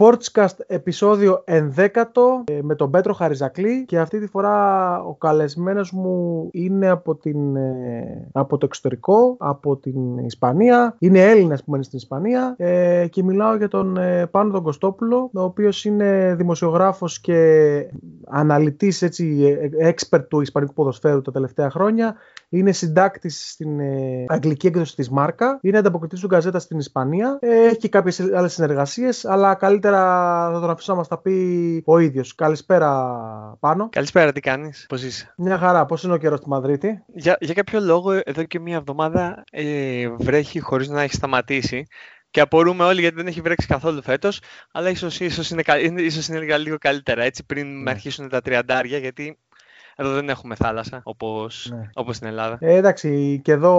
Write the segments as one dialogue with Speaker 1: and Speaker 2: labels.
Speaker 1: Sportscast επεισόδιο 11 ε, με τον Πέτρο Χαριζακλή και αυτή τη φορά ο καλεσμένος μου είναι από, την, ε, από το εξωτερικό, από την Ισπανία. Είναι Έλληνας που μένει στην Ισπανία ε, και μιλάω για τον Πάνο τον Κωστόπουλο, ο οποίος είναι δημοσιογράφος και αναλυτής, έτσι, expert του Ισπανικού ποδοσφαίρου τα τελευταία χρόνια. Είναι συντάκτης στην ε, αγγλική έκδοση της Μάρκα. Είναι ανταποκριτής του Γκαζέτα στην Ισπανία. Ε, έχει και κάποιες άλλες συνεργασίες, αλλά καλύτερα θα τον αφήσω να μας τα πει ο ίδιος. Καλησπέρα, Πάνω.
Speaker 2: Καλησπέρα, τι κάνεις, πώς είσαι;
Speaker 1: Μια χαρά, πώς είναι ο καιρός στη Μαδρίτη;
Speaker 2: Για, για κάποιο λόγο, εδώ και μία εβδομάδα ε, βρέχει χωρίς να έχει σταματήσει. Και απορούμε όλοι γιατί δεν έχει βρέξει καθόλου φέτος. Αλλά ίσως ίσως είναι, ίσως είναι λίγο καλύτερα έτσι πριν ναι. αρχίσουν τα τριαντάρια. Γιατί εδώ δεν έχουμε θάλασσα όπως, ναι. όπως στην Ελλάδα.
Speaker 1: Ε, εντάξει, και εδώ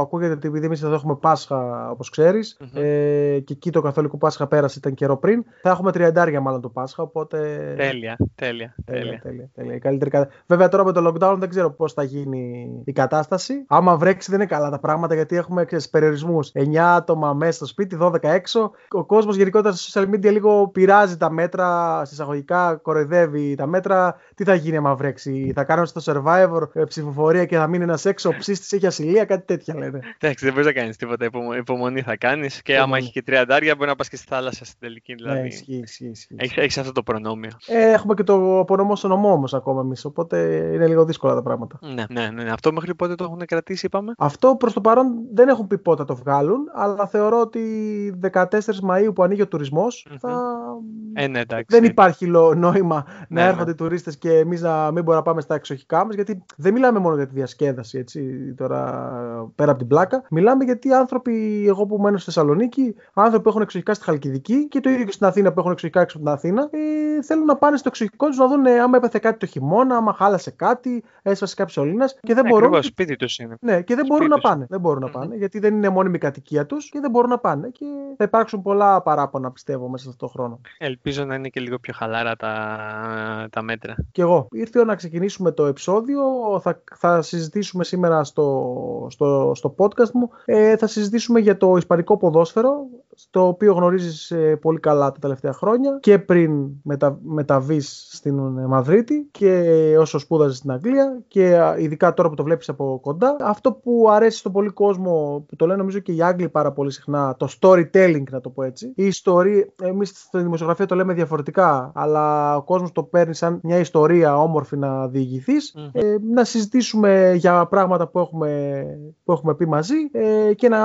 Speaker 1: ακούγεται ότι επειδή εμείς εδώ έχουμε Πάσχα, όπως ξέρεις, mm-hmm. ε, και εκεί το καθολικό Πάσχα πέρασε ήταν καιρό πριν. Θα έχουμε τριαντάρια μάλλον το Πάσχα. Οπότε...
Speaker 2: Τέλεια, τέλεια.
Speaker 1: τέλεια, τέλεια, τέλεια. καλύτερη... Βέβαια τώρα με το lockdown δεν ξέρω πώς θα γίνει η κατάσταση. Άμα βρέξει δεν είναι καλά τα πράγματα γιατί έχουμε περιορισμούς. 9 άτομα μέσα στο σπίτι, 12 έξω. Ο κόσμος γενικότερα στα social media λίγο πειράζει τα μέτρα, συσσαγωγικά κοροϊδεύει τα μέτρα. Τι θα γίνει άμα βρέξει, θα κάνουν στο survivor ε, ψηφοφορία και θα μείνει ένας έξω, ο ψήστη έχει ασυλία, κάτι τέτοια λένε.
Speaker 2: Εντάξει, δεν μπορείς να κάνεις τίποτα. Υπομονή θα κάνεις και άμα έχει και τρία αντάρια, μπορεί να πας και στη θάλασσα στην τελική. Ναι, δηλαδή. Ναι,
Speaker 1: ισχύει, ισχύει.
Speaker 2: Έχεις αυτό το προνόμιο.
Speaker 1: Ε, έχουμε και το απονομό στον νομό όμως ακόμα εμείς. Οπότε είναι λίγο δύσκολα τα πράγματα.
Speaker 2: Ναι, ναι, ναι. Αυτό μέχρι πότε το έχουν κρατήσει, είπαμε;
Speaker 1: Αυτό προς το παρόν δεν έχουν πει πότε το βγάλουν, αλλά θεωρώ ότι 14 Μαου που ανοίγει ο τουρισμός θα.
Speaker 2: Ε, ναι, εντάξει,
Speaker 1: δεν υπάρχει νόημα να ναι, έρχονται ναι. τουρίστες και εμείς να μην μπορούμε να πάμε στα εξοχικά μα, γιατί δεν μιλάμε μόνο για τη διασκέδαση έτσι, τώρα πέρα από την πλάκα. Μιλάμε γιατί άνθρωποι, εγώ που μένω στη Θεσσαλονίκη, άνθρωποι που έχουν εξοχικά στη Χαλκιδική και το ίδιο και στην Αθήνα που έχουν εξοχικά έξω από την Αθήνα, ε, θέλουν να πάνε στο εξοχικό τους να δουν ε, άμα έπεθε κάτι το χειμώνα, άμα χάλασε κάτι, έσπασε κάποιος σωλήνας και δεν
Speaker 2: ναι,
Speaker 1: μπορούν.
Speaker 2: Ακριβώς, σπίτι τους είναι.
Speaker 1: Ναι, και δεν σπίτι μπορούν τους. να πάνε. Δεν μπορούν να πάνε, γιατί δεν είναι μόνιμη κατοικία τους και δεν μπορούν να πάνε. Και θα υπάρξουν πολλά παράπονα, πιστεύω, μέσα σε αυτό το χρόνο.
Speaker 2: Ελπίζω να είναι και λίγο πιο χαλάρα τα, τα μέτρα.
Speaker 1: Και εγώ. Ήρθε να ξεκινήσουμε το επεισόδιο. Θα, θα συζητήσουμε σήμερα στο, στο, στο podcast μου. Ε, θα συζητήσουμε για το ισπανικό ποδόσφαιρο, το οποίο γνωρίζεις ε, πολύ καλά τα τελευταία χρόνια και πριν μετα, μεταβείς στην ε, Μαδρίτη και όσο σπούδαζες στην Αγγλία και ειδικά τώρα που το βλέπεις από κοντά. Αυτό που αρέσει στον πολύ κόσμο, που το λένε νομίζω και οι Άγγλοι πάρα πολύ συχνά, το storytelling να το πω έτσι. Η ιστορία, εμείς στη δημοσιογραφία το λέμε διαφορετικά, αλλά ο κόσμος το παίρνει σαν μια ιστορία όμορφη να διηγηθει ε, να συζητήσουμε για πράγματα που έχουμε, που έχουμε πει μαζί ε, και, να,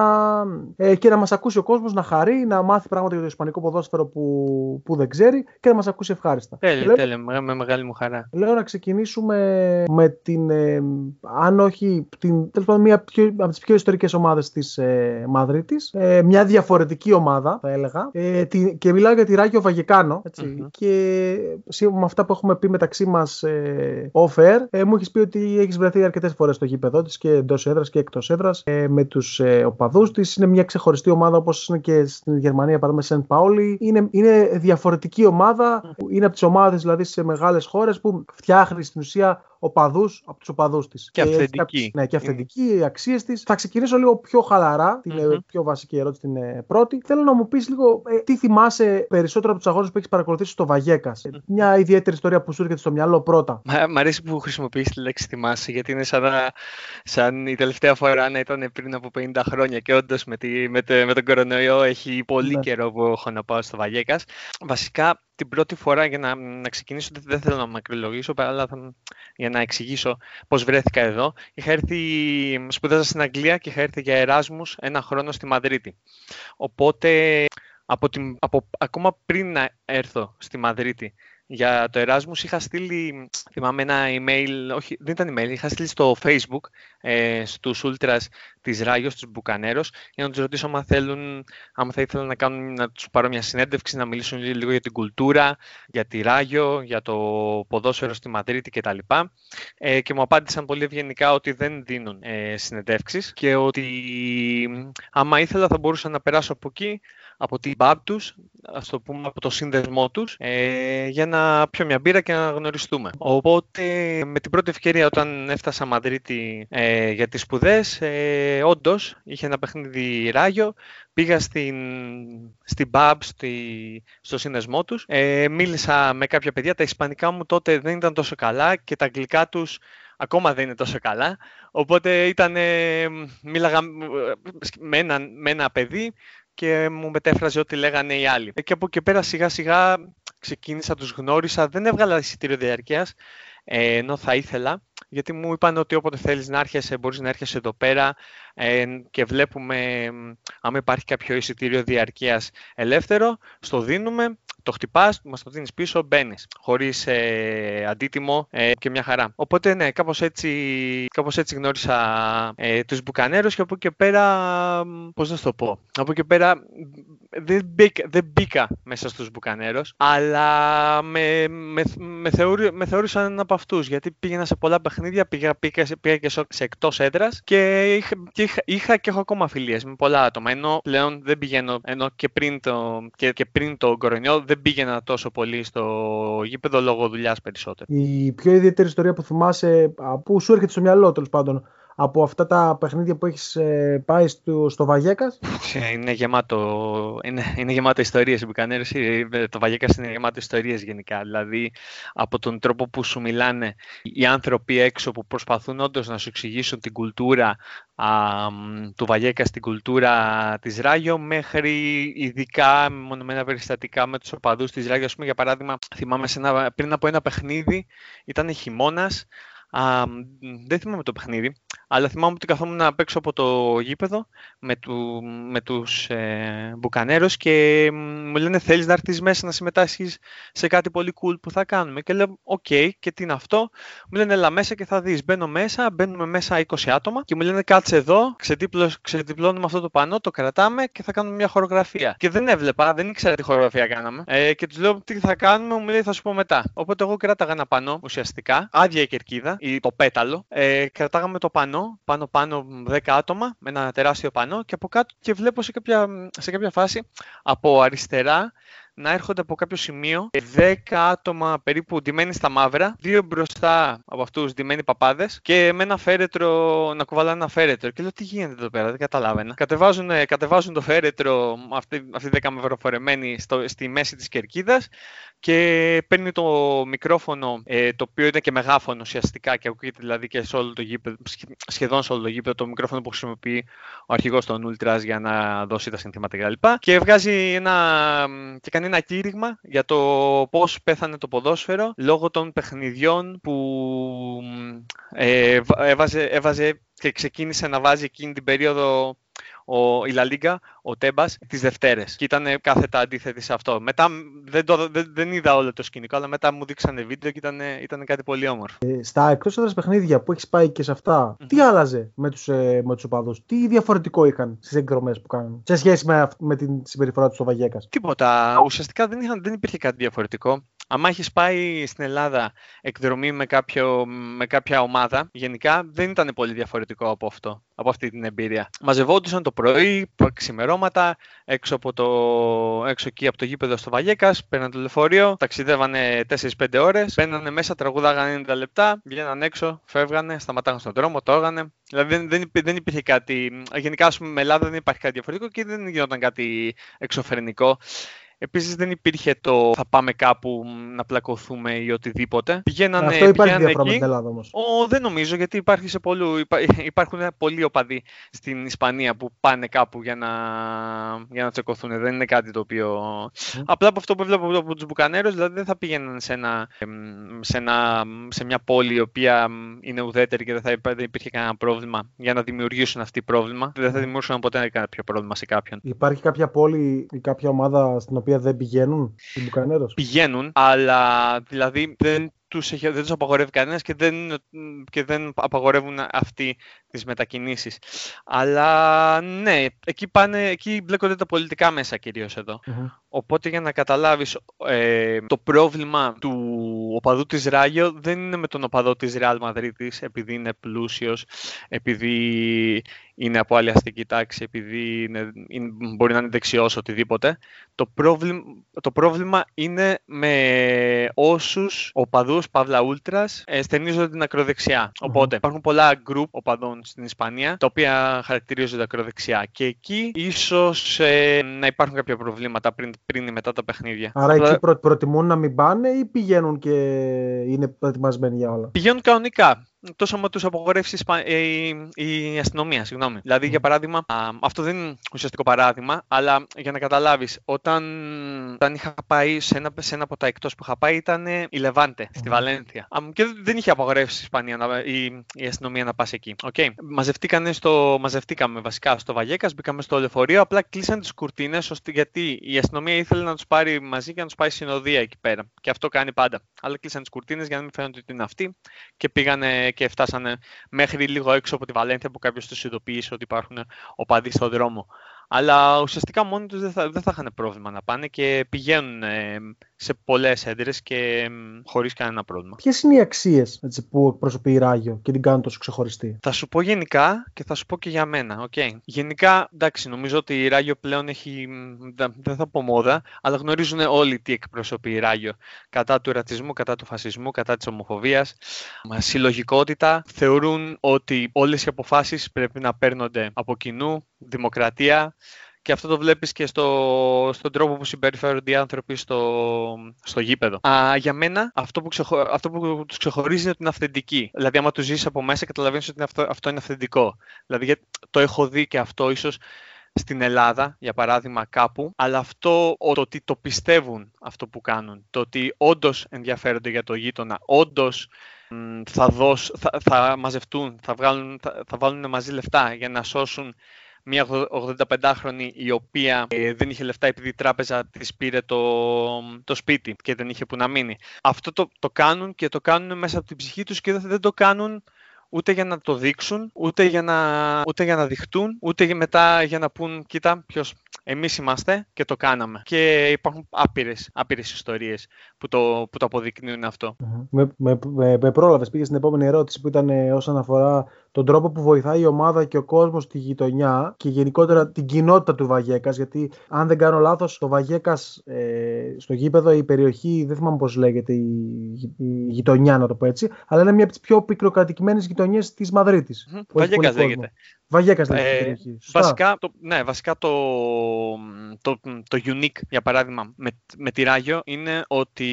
Speaker 1: ε, και να μας ακούσει ο κόσμος να χαρεί, να μάθει πράγματα για το ισπανικό ποδόσφαιρο που, που δεν ξέρει και να μας ακούσει ευχάριστα.
Speaker 2: Τέλεια, Λέω, τέλεια, με μεγάλη μου χαρά.
Speaker 1: Λέω να ξεκινήσουμε με την, ε, αν όχι, την, τέλος πάντων, μία πιο, από τις πιο ιστορικές ομάδες της ε, Μαδρίτης, ε, μια διαφορετική ομάδα θα έλεγα ε, τη, και μιλάω για τη Ράγιο Βαγεκάνο mm-hmm. και σύμφωνα με αυτά που έχουμε πει μεταξύ μας ε, off-air, ε, μου έχεις πει ότι έχεις βρεθεί αρκετές φορές στο γήπεδο της και εντός έδρας και εκτός έδρας ε, με τους ε, οπαδούς της. Είναι μια ξεχωριστή ομάδα όπως είναι και στην Γερμανία, παράδειγμα Σεντ Πάολη. Είναι, είναι διαφορετική ομάδα. Είναι από τις ομάδες δηλαδή σε μεγάλες χώρες που φτιάχνει στην ουσία οπαδού από τους οπαδούς της.
Speaker 2: Και αυθεντική.
Speaker 1: Ναι, και αυθεντική, οι αξίες της. Θα ξεκινήσω λίγο πιο χαλαρά, την mm-hmm. πιο βασική ερώτηση, την ε, πρώτη. Θέλω να μου πεις λίγο ε, τι θυμάσαι περισσότερο από τους αγώνες που έχεις παρακολουθήσει στο Βαγέκας; Mm-hmm. Μια ιδιαίτερη ιστορία που σου έρχεται στο μυαλό πρώτα.
Speaker 2: Μ' αρέσει που χρησιμοποιείς τη λέξη θυμάσαι, γιατί είναι σαν, σαν η τελευταία φορά να ήταν πριν από 50 χρόνια. Και όντως με, με, με, τον κορονοϊό έχει πολύ ναι. καιρό που έχω να πάω στο Βαγέκας. Βασικά την πρώτη φορά για να, να ξεκινήσω, δεν θέλω να μακρυλογήσω, αλλά θα, για να εξηγήσω πώς βρέθηκα εδώ. Είχα έρθει, σπούδαζα στην Αγγλία και είχα έρθει για Εράσμους ένα χρόνο στη Μαδρίτη. Οπότε, από την, από, ακόμα πριν να έρθω στη Μαδρίτη, για το Erasmus είχα στείλει, θυμάμαι ένα email, όχι δεν ήταν email, είχα στείλει στο facebook ε, στους Ultras της Ράγιος, τους Μπουκανέρος, για να τους ρωτήσω αν θέλουν, άμα θα ήθελαν να, κάνουν, να τους πάρω μια συνέντευξη, να μιλήσουν λίγο για την κουλτούρα, για τη Ράγιο, για το ποδόσφαιρο στη Μαδρίτη κτλ. Ε, και μου απάντησαν πολύ ευγενικά ότι δεν δίνουν ε, συνεντεύξεις και ότι άμα ήθελα θα μπορούσα να περάσω από εκεί από την pub τους, ας το πούμε από το σύνδεσμό τους, ε, για να πιω μια μπύρα και να γνωριστούμε. Οπότε με την πρώτη ευκαιρία όταν έφτασα Μαδρίτη ε, για τις σπουδές, ε, όντως είχε ένα παιχνίδι ράγιο, πήγα στην, στην pub, στη, στο σύνδεσμό τους, ε, μίλησα με κάποια παιδιά, τα ισπανικά μου τότε δεν ήταν τόσο καλά και τα αγγλικά τους ακόμα δεν είναι τόσο καλά. Οπότε ήταν, μίλαγα με ένα, με ένα παιδί και μου μετέφραζε ό,τι λέγανε οι άλλοι. Και από εκεί πέρα σιγά σιγά ξεκίνησα, τους γνώρισα, δεν έβγαλα εισιτήριο διαρκείας, ε, ενώ θα ήθελα, γιατί μου είπαν ότι όποτε θέλεις να έρχεσαι, μπορείς να έρχεσαι εδώ πέρα ε, και βλέπουμε αν υπάρχει κάποιο εισιτήριο διαρκείας ελεύθερο, στο δίνουμε το χτυπάς, μας το δίνεις πίσω, μπαίνεις. Χωρίς ε, αντίτιμο ε, και μια χαρά. Οπότε ναι, κάπως έτσι, κάπως έτσι γνώρισα ε, τους μπουκανέρους και από εκεί και πέρα. Πώς να το πω. Από εκεί και πέρα δεν μπήκα, δεν μπήκα μέσα στους μπουκανέρους, αλλά με, με, με, θεωρεί, με θεώρησαν ένα από αυτούς. Γιατί πήγαινα σε πολλά παιχνίδια, πήγα, πήγα, πήγα και σε, σε εκτός έδρας και, είχα, και είχα, είχα, και έχω ακόμα φιλίε με πολλά άτομα. Ενώ πλέον δεν πηγαίνω, ενώ και πριν το, και, και πριν το κορονοϊό δεν πήγαινα τόσο πολύ στο γήπεδο λόγω δουλειάς περισσότερο.
Speaker 1: Η πιο ιδιαίτερη ιστορία που θυμάσαι, που σου έρχεται στο μυαλό τέλος πάντων, από αυτά τα παιχνίδια που έχεις ε, πάει στο, στο Βαγέκας.
Speaker 2: Είναι γεμάτο, είναι, είναι γεμάτο ιστορίες Μπουκανέρες. Ε, το Βαγέκας είναι γεμάτο ιστορίες γενικά. Δηλαδή από τον τρόπο που σου μιλάνε οι άνθρωποι έξω που προσπαθούν όντως να σου εξηγήσουν την κουλτούρα α, του Βαγέκα στην κουλτούρα της Ράγιο μέχρι ειδικά μονομένα περιστατικά με τους οπαδούς της Ράγιο. Πούμε, για παράδειγμα, θυμάμαι σε ένα, πριν από ένα παιχνίδι, ήταν χειμώνας. Δεν θυμάμαι το παιχνίδι, αλλά θυμάμαι ότι καθόμουν να παίξω από το γήπεδο με, του, με τους ε, μπουκανέρους και μου λένε θέλεις να έρθεις μέσα να συμμετάσχεις σε κάτι πολύ cool που θα κάνουμε. Και λέω οκ okay, και τι είναι αυτό; Μου λένε έλα μέσα και θα δεις. Μπαίνω μέσα, μπαίνουμε μέσα 20 άτομα και μου λένε κάτσε εδώ, ξεδιπλώνουμε αυτό το πανό, το κρατάμε και θα κάνουμε μια χορογραφία. Και δεν έβλεπα, δεν ήξερα τι χορογραφία κάναμε. Ε, και τους λέω τι θα κάνουμε, μου λέει θα σου πω μετά. Οπότε εγώ κράταγα ένα πανό ουσιαστικά, άδεια η κερκίδα ή το πέταλο. Ε, κρατάγαμε το πανό πάνω πάνω 10 άτομα με ένα τεράστιο πανό και από κάτω και βλέπω σε κάποια, σε κάποια φάση από αριστερά να έρχονται από κάποιο σημείο 10 άτομα περίπου ντυμένοι στα μαύρα, δύο μπροστά από αυτούς ντυμένοι παπάδες και με ένα φέρετρο να κουβαλάνε ένα φέρετρο. Και λέω τι γίνεται εδώ πέρα, δεν καταλάβαινα. Κατεβάζουν, κατεβάζουν το φέρετρο αυτοί, αυτοί οι 10 μαυροφορεμένοι στη μέση της κερκίδας και παίρνει το μικρόφωνο, ε, το οποίο είναι και μεγάφωνο ουσιαστικά και ακούγεται δηλαδή και σε όλο το γήπεδο, σχεδόν σε όλο το γήπεδο, το μικρόφωνο που χρησιμοποιεί ο αρχηγός των Ultras για να δώσει τα συνθήματα κτλ. Και βγάζει ένα. και κάνει ένα κήρυγμα για το πώς πέθανε το ποδόσφαιρο λόγω των παιχνιδιών που ε, έβαζε, έβαζε και ξεκίνησε να βάζει εκείνη την περίοδο ο, η Λα ο Τέμπας, τις Δευτέρες. Και ήταν κάθετα αντίθετη σε αυτό. Μετά δεν, το, δεν, δεν, είδα όλο το σκηνικό, αλλά μετά μου δείξανε βίντεο και ήταν, ήταν κάτι πολύ όμορφο.
Speaker 1: Ε, στα εκτός έδρας παιχνίδια που έχεις πάει και σε αυτά, mm-hmm. τι άλλαζε με τους ε, με τους οπαδούς, τι διαφορετικό είχαν στις εκδρομές που κάνουν σε σχέση με, με την συμπεριφορά τους στο Βαγέκα.
Speaker 2: Τίποτα. Ουσιαστικά δεν, είχαν, δεν υπήρχε κάτι διαφορετικό. Αν έχεις πάει στην Ελλάδα εκδρομή με, κάποιο, με κάποια ομάδα, γενικά δεν ήταν πολύ διαφορετικό από αυτό, από αυτή την εμπειρία. Μαζευόντουσαν το πρωί, ξημερώματα, έξω, από το, έξω εκεί από το γήπεδο στο Βαγέκα, παίρναν το λεωφορείο, ταξιδεύανε 4-5 ώρες, μπαίνανε μέσα, τραγουδάγανε 90 λεπτά, βγαίναν έξω, φεύγανε, σταματάγαν στον δρόμο, το έγανε. Δηλαδή δεν, δεν υπήρχε κάτι. Γενικά, ας πούμε, με Ελλάδα δεν υπάρχει κάτι διαφορετικό και δεν γινόταν κάτι εξωφρενικό. Επίσης δεν υπήρχε το θα πάμε κάπου να πλακωθούμε ή οτιδήποτε. Πηγαίνανε,
Speaker 1: Αυτό υπάρχει διαφορά με την Ελλάδα όμως.
Speaker 2: Δεν νομίζω γιατί υπάρχει σε πολλού, υπάρχουν πολλοί οπαδοί στην Ισπανία που πάνε κάπου για να, για να τσεκωθούν. Δεν είναι κάτι το οποίο. Mm. Απλά από αυτό που βλέπω από τους Μπουκανέρους, δηλαδή δεν θα πήγαιναν σε, ένα, σε, ένα, σε μια πόλη η οποία είναι ουδέτερη και δεν θα δεν υπήρχε κανένα πρόβλημα για να δημιουργήσουν αυτή πρόβλημα. Δεν θα δημιουργούσαν ποτέ κάποιο πρόβλημα σε κάποιον.
Speaker 1: Υπάρχει κάποια πόλη ή κάποια ομάδα στην οποία οποία δεν πηγαίνουν οι Μπουκανέρος.
Speaker 2: Πηγαίνουν, αλλά δηλαδή δεν τους, δεν τους απαγορεύει κανένας και δεν, και δεν απαγορεύουν αυτοί τις μετακινήσεις. Αλλά ναι, εκεί, πάνε, εκεί μπλέκονται τα πολιτικά μέσα κυρίως Οπότε για να καταλάβεις, ε, το πρόβλημα του οπαδού της Ράγιο δεν είναι με τον οπαδό της Ρεάλ Μαδρίτης επειδή είναι πλούσιος, επειδή είναι από άλλη αστική τάξη, επειδή είναι, μπορεί να είναι δεξιός, οτιδήποτε. Το πρόβλημα, το πρόβλημα είναι με όσους οπαδούς, παύλα ούλτρας, ε, στενίζονται την ακροδεξιά. Οπότε υπάρχουν πολλά γκρουπ οπαδών στην Ισπανία, τα οποία χαρακτηρίζονται ακροδεξιά. Και εκεί ίσως ε, να υπάρχουν κάποια προβλήματα πριν, πριν ή μετά τα παιχνίδια.
Speaker 1: Άρα εκεί προ, προτιμούν να μην πάνε ή πηγαίνουν και είναι προετοιμασμένοι για όλα;
Speaker 2: Πηγαίνουν κανονικά τόσο με τους απογορεύσει η, αστυνομία. Συγγνώμη. Δηλαδή, για παράδειγμα, αυτό δεν είναι ουσιαστικό παράδειγμα, αλλά για να καταλάβεις, όταν, όταν είχα πάει σε ένα, σε ένα από τα εκτός που είχα πάει, ήταν η Λεβάντε, στη Βαλένθια. Και δεν είχε απογορεύσει η, Ισπανία, η, η αστυνομία να πας εκεί. Okay. Στο, μαζευτήκαμε βασικά στο Βαγέκας, μπήκαμε στο λεωφορείο, απλά κλείσαν τις κουρτίνες, γιατί η αστυνομία ήθελε να τους πάρει μαζί και να τους πάει συνοδεία εκεί πέρα. Και αυτό κάνει πάντα. Αλλά κλείσαν τις κουρτίνες για να μην φαίνονται ότι είναι αυτοί και πήγανε και φτάσανε μέχρι λίγο έξω από τη Βαλένθια που κάποιος τους ειδοποίησε ότι υπάρχουν οπαδοί στον δρόμο. Αλλά ουσιαστικά μόνοι τους δεν θα, δεν θα είχαν πρόβλημα να πάνε και πηγαίνουν ε, σε πολλές έντρες και χωρίς κανένα πρόβλημα.
Speaker 1: Ποιες είναι οι αξίες που εκπροσωπεί η Ράγιο και την κάνουν τόσο ξεχωριστή;
Speaker 2: Θα σου πω γενικά και θα σου πω και για μένα. Okay. Γενικά, εντάξει, νομίζω ότι η Ράγιο πλέον έχει. Δεν θα πω μόδα, αλλά γνωρίζουν όλοι τι εκπροσωπεί η Ράγιο. Κατά του ρατσισμού, κατά του φασισμού, κατά της ομοφοβίας. Συλλογικότητα. Θεωρούν ότι όλες οι αποφάσεις πρέπει να παίρνονται από κοινού, δημοκρατία, και αυτό το βλέπεις και στο, στον τρόπο που συμπεριφέρονται οι άνθρωποι στο, στο γήπεδο. Α, για μένα αυτό που, ξεχω, αυτό που τους ξεχωρίζει είναι ότι είναι αυθεντική. Δηλαδή άμα το ζεις από μέσα καταλαβαίνεις ότι αυτό, αυτό είναι αυθεντικό. Δηλαδή το έχω δει και αυτό ίσως στην Ελλάδα, για παράδειγμα, κάπου, αλλά αυτό το ότι το πιστεύουν αυτό που κάνουν, το ότι όντως ενδιαφέρονται για το γείτονα, όντως θα, θα, θα μαζευτούν, θα, βγάλουν, θα, θα βάλουν μαζί λεφτά για να σώσουν μια 85χρονη η οποία ε, δεν είχε λεφτά επειδή η τράπεζα της πήρε το, το σπίτι και δεν είχε που να μείνει. Αυτό το, το κάνουν και το κάνουν μέσα από την ψυχή τους και δεν το κάνουν ούτε για να το δείξουν, ούτε για να, ούτε για να δειχτούν, ούτε μετά για να πούν κοίτα ποιος εμείς είμαστε και το κάναμε. Και υπάρχουν άπειρες, άπειρες ιστορίες που το, που το αποδεικνύουν αυτό.
Speaker 1: Με, με, με, με πρόλαβες, πήγες στην επόμενη ερώτηση που ήταν ε, όσον αφορά τον τρόπο που βοηθάει η ομάδα και ο κόσμος στη γειτονιά και γενικότερα την κοινότητα του Βαγέκας. Γιατί, αν δεν κάνω λάθος, το Βαγέκας ε, στο γήπεδο, η περιοχή, δεν θυμάμαι πώς λέγεται, η, η, γειτονιά, να το πω έτσι, αλλά είναι μια από τις πιο πικροκατοικημένες γειτονιές της Μαδρίτης.
Speaker 2: Mm-hmm. Βαγέκας λέγεται.
Speaker 1: Βαγέκας λέγεται. Ε,
Speaker 2: βασικά, το, ναι, βασικά το, το, το unique, για παράδειγμα, με, με τη Ράγιο είναι ότι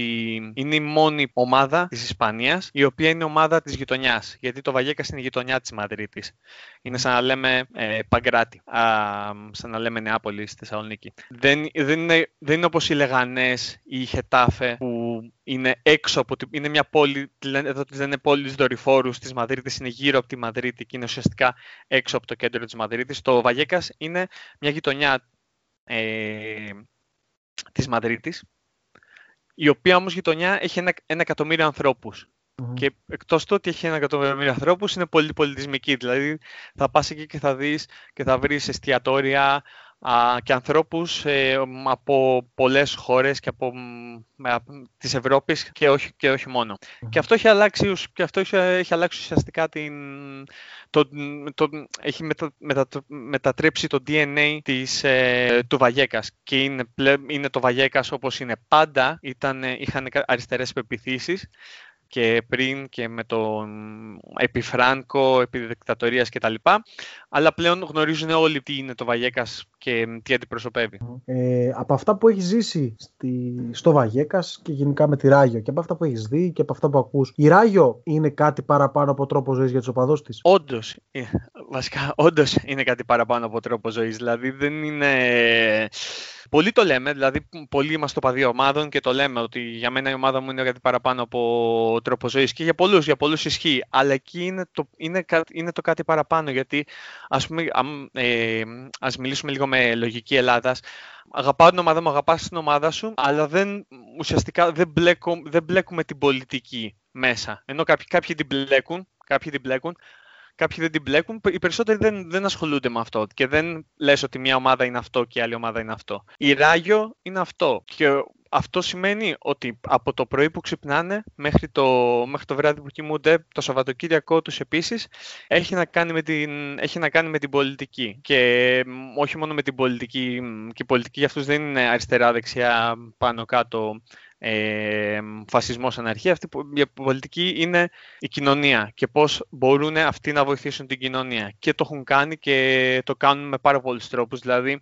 Speaker 2: είναι η μόνη ομάδα της Ισπανίας η οποία είναι ομάδα της γειτονιάς. Γιατί το Βαγέκας είναι η γειτονιά τη Μαδρίτης. Είναι σαν να λέμε ε, Παγκράτη, α, σαν να λέμε Νεάπολη στη Θεσσαλονίκη. Δεν, δεν, είναι, δεν είναι όπως οι Λεγανές ή η Χετάφε που είναι έξω από την. Είναι μια πόλη, εδώ δεν είναι πόλη δορυφόρους της Μαδρίτης, είναι γύρω από τη Μαδρίτη και είναι ουσιαστικά έξω από το κέντρο της Μαδρίτης. Το Βαγέκας είναι μια γειτονιά ε, της Μαδρίτης, η οποία όμως γειτονιά έχει ένα, ένα εκατομμύριο Και εκτός του ότι έχει ένα εκατομμύριο ανθρώπους, είναι πολύ πολιτισμική. Δηλαδή θα πας εκεί και θα δεις και θα βρεις εστιατόρια, και ανθρώπους ε, από πολλές χώρες και από με, της Ευρώπης και όχι, και όχι μόνο. Και αυτό έχει αλλάξει, και αυτό έχει, έχει αλλάξει ουσιαστικά την, το, το, έχει μετα, μετα, μετατρέψει το DNA της, ε, του Βαγέκας. Και είναι, είναι το Βαγέκας όπως είναι πάντα, ήταν, είχαν αριστερές πεπιθήσεις και πριν και με τον επιφράνκο, επί δικτατορίας κτλ. Αλλά πλέον γνωρίζουν όλοι τι είναι το Βαγέκας και τι αντιπροσωπεύει.
Speaker 1: Ε, από αυτά που έχεις ζήσει στη, στο Βαγέκας και γενικά με τη Ράγιο και από αυτά που έχεις δει και από αυτά που ακούς, η Ράγιο είναι κάτι παραπάνω από τρόπο ζωής για τους οπαδούς της;
Speaker 2: Όντως, ε, βασικά, όντως είναι κάτι παραπάνω από τρόπο ζωής. Δηλαδή δεν είναι πολλοί το λέμε, δηλαδή πολλοί είμαστε παδί ομάδων και το λέμε ότι για μένα η ομάδα μου είναι κάτι παραπάνω από τρόπο ζωής και για πολλούς για πολλούς ισχύει. Αλλά εκεί είναι το, είναι, είναι το κάτι παραπάνω γιατί ας, πούμε, ε, ας μιλήσουμε λίγο με λογική Ελλάδας αγαπάω την ομάδα μου, αγαπάς την ομάδα σου, αλλά δεν, ουσιαστικά δεν, μπλέκω, δεν μπλέκουμε την πολιτική μέσα. Ενώ κάποιοι, κάποιοι την μπλέκουν, κάποιοι την μπλέκουν, κάποιοι δεν την μπλέκουν, οι περισσότεροι δεν, δεν ασχολούνται με αυτό και δεν λες ότι μια ομάδα είναι αυτό και η άλλη ομάδα είναι αυτό. Η Ράγιο είναι αυτό και αυτό σημαίνει ότι από το πρωί που ξυπνάνε μέχρι το, μέχρι το βράδυ που κοιμούνται, το Σαββατοκύριακό τους επίσης, έχει να, κάνει με την, έχει να κάνει με την πολιτική. Και όχι μόνο με την πολιτική, και η πολιτική για αυτούς δεν είναι αριστερά-δεξιά πάνω-κάτω ε, φασισμός, αναρχία. Αυτή η πολιτική είναι η κοινωνία και πώς μπορούν αυτοί να βοηθήσουν την κοινωνία. Και το έχουν κάνει και το κάνουν με πάρα πολλούς τρόπους. Δηλαδή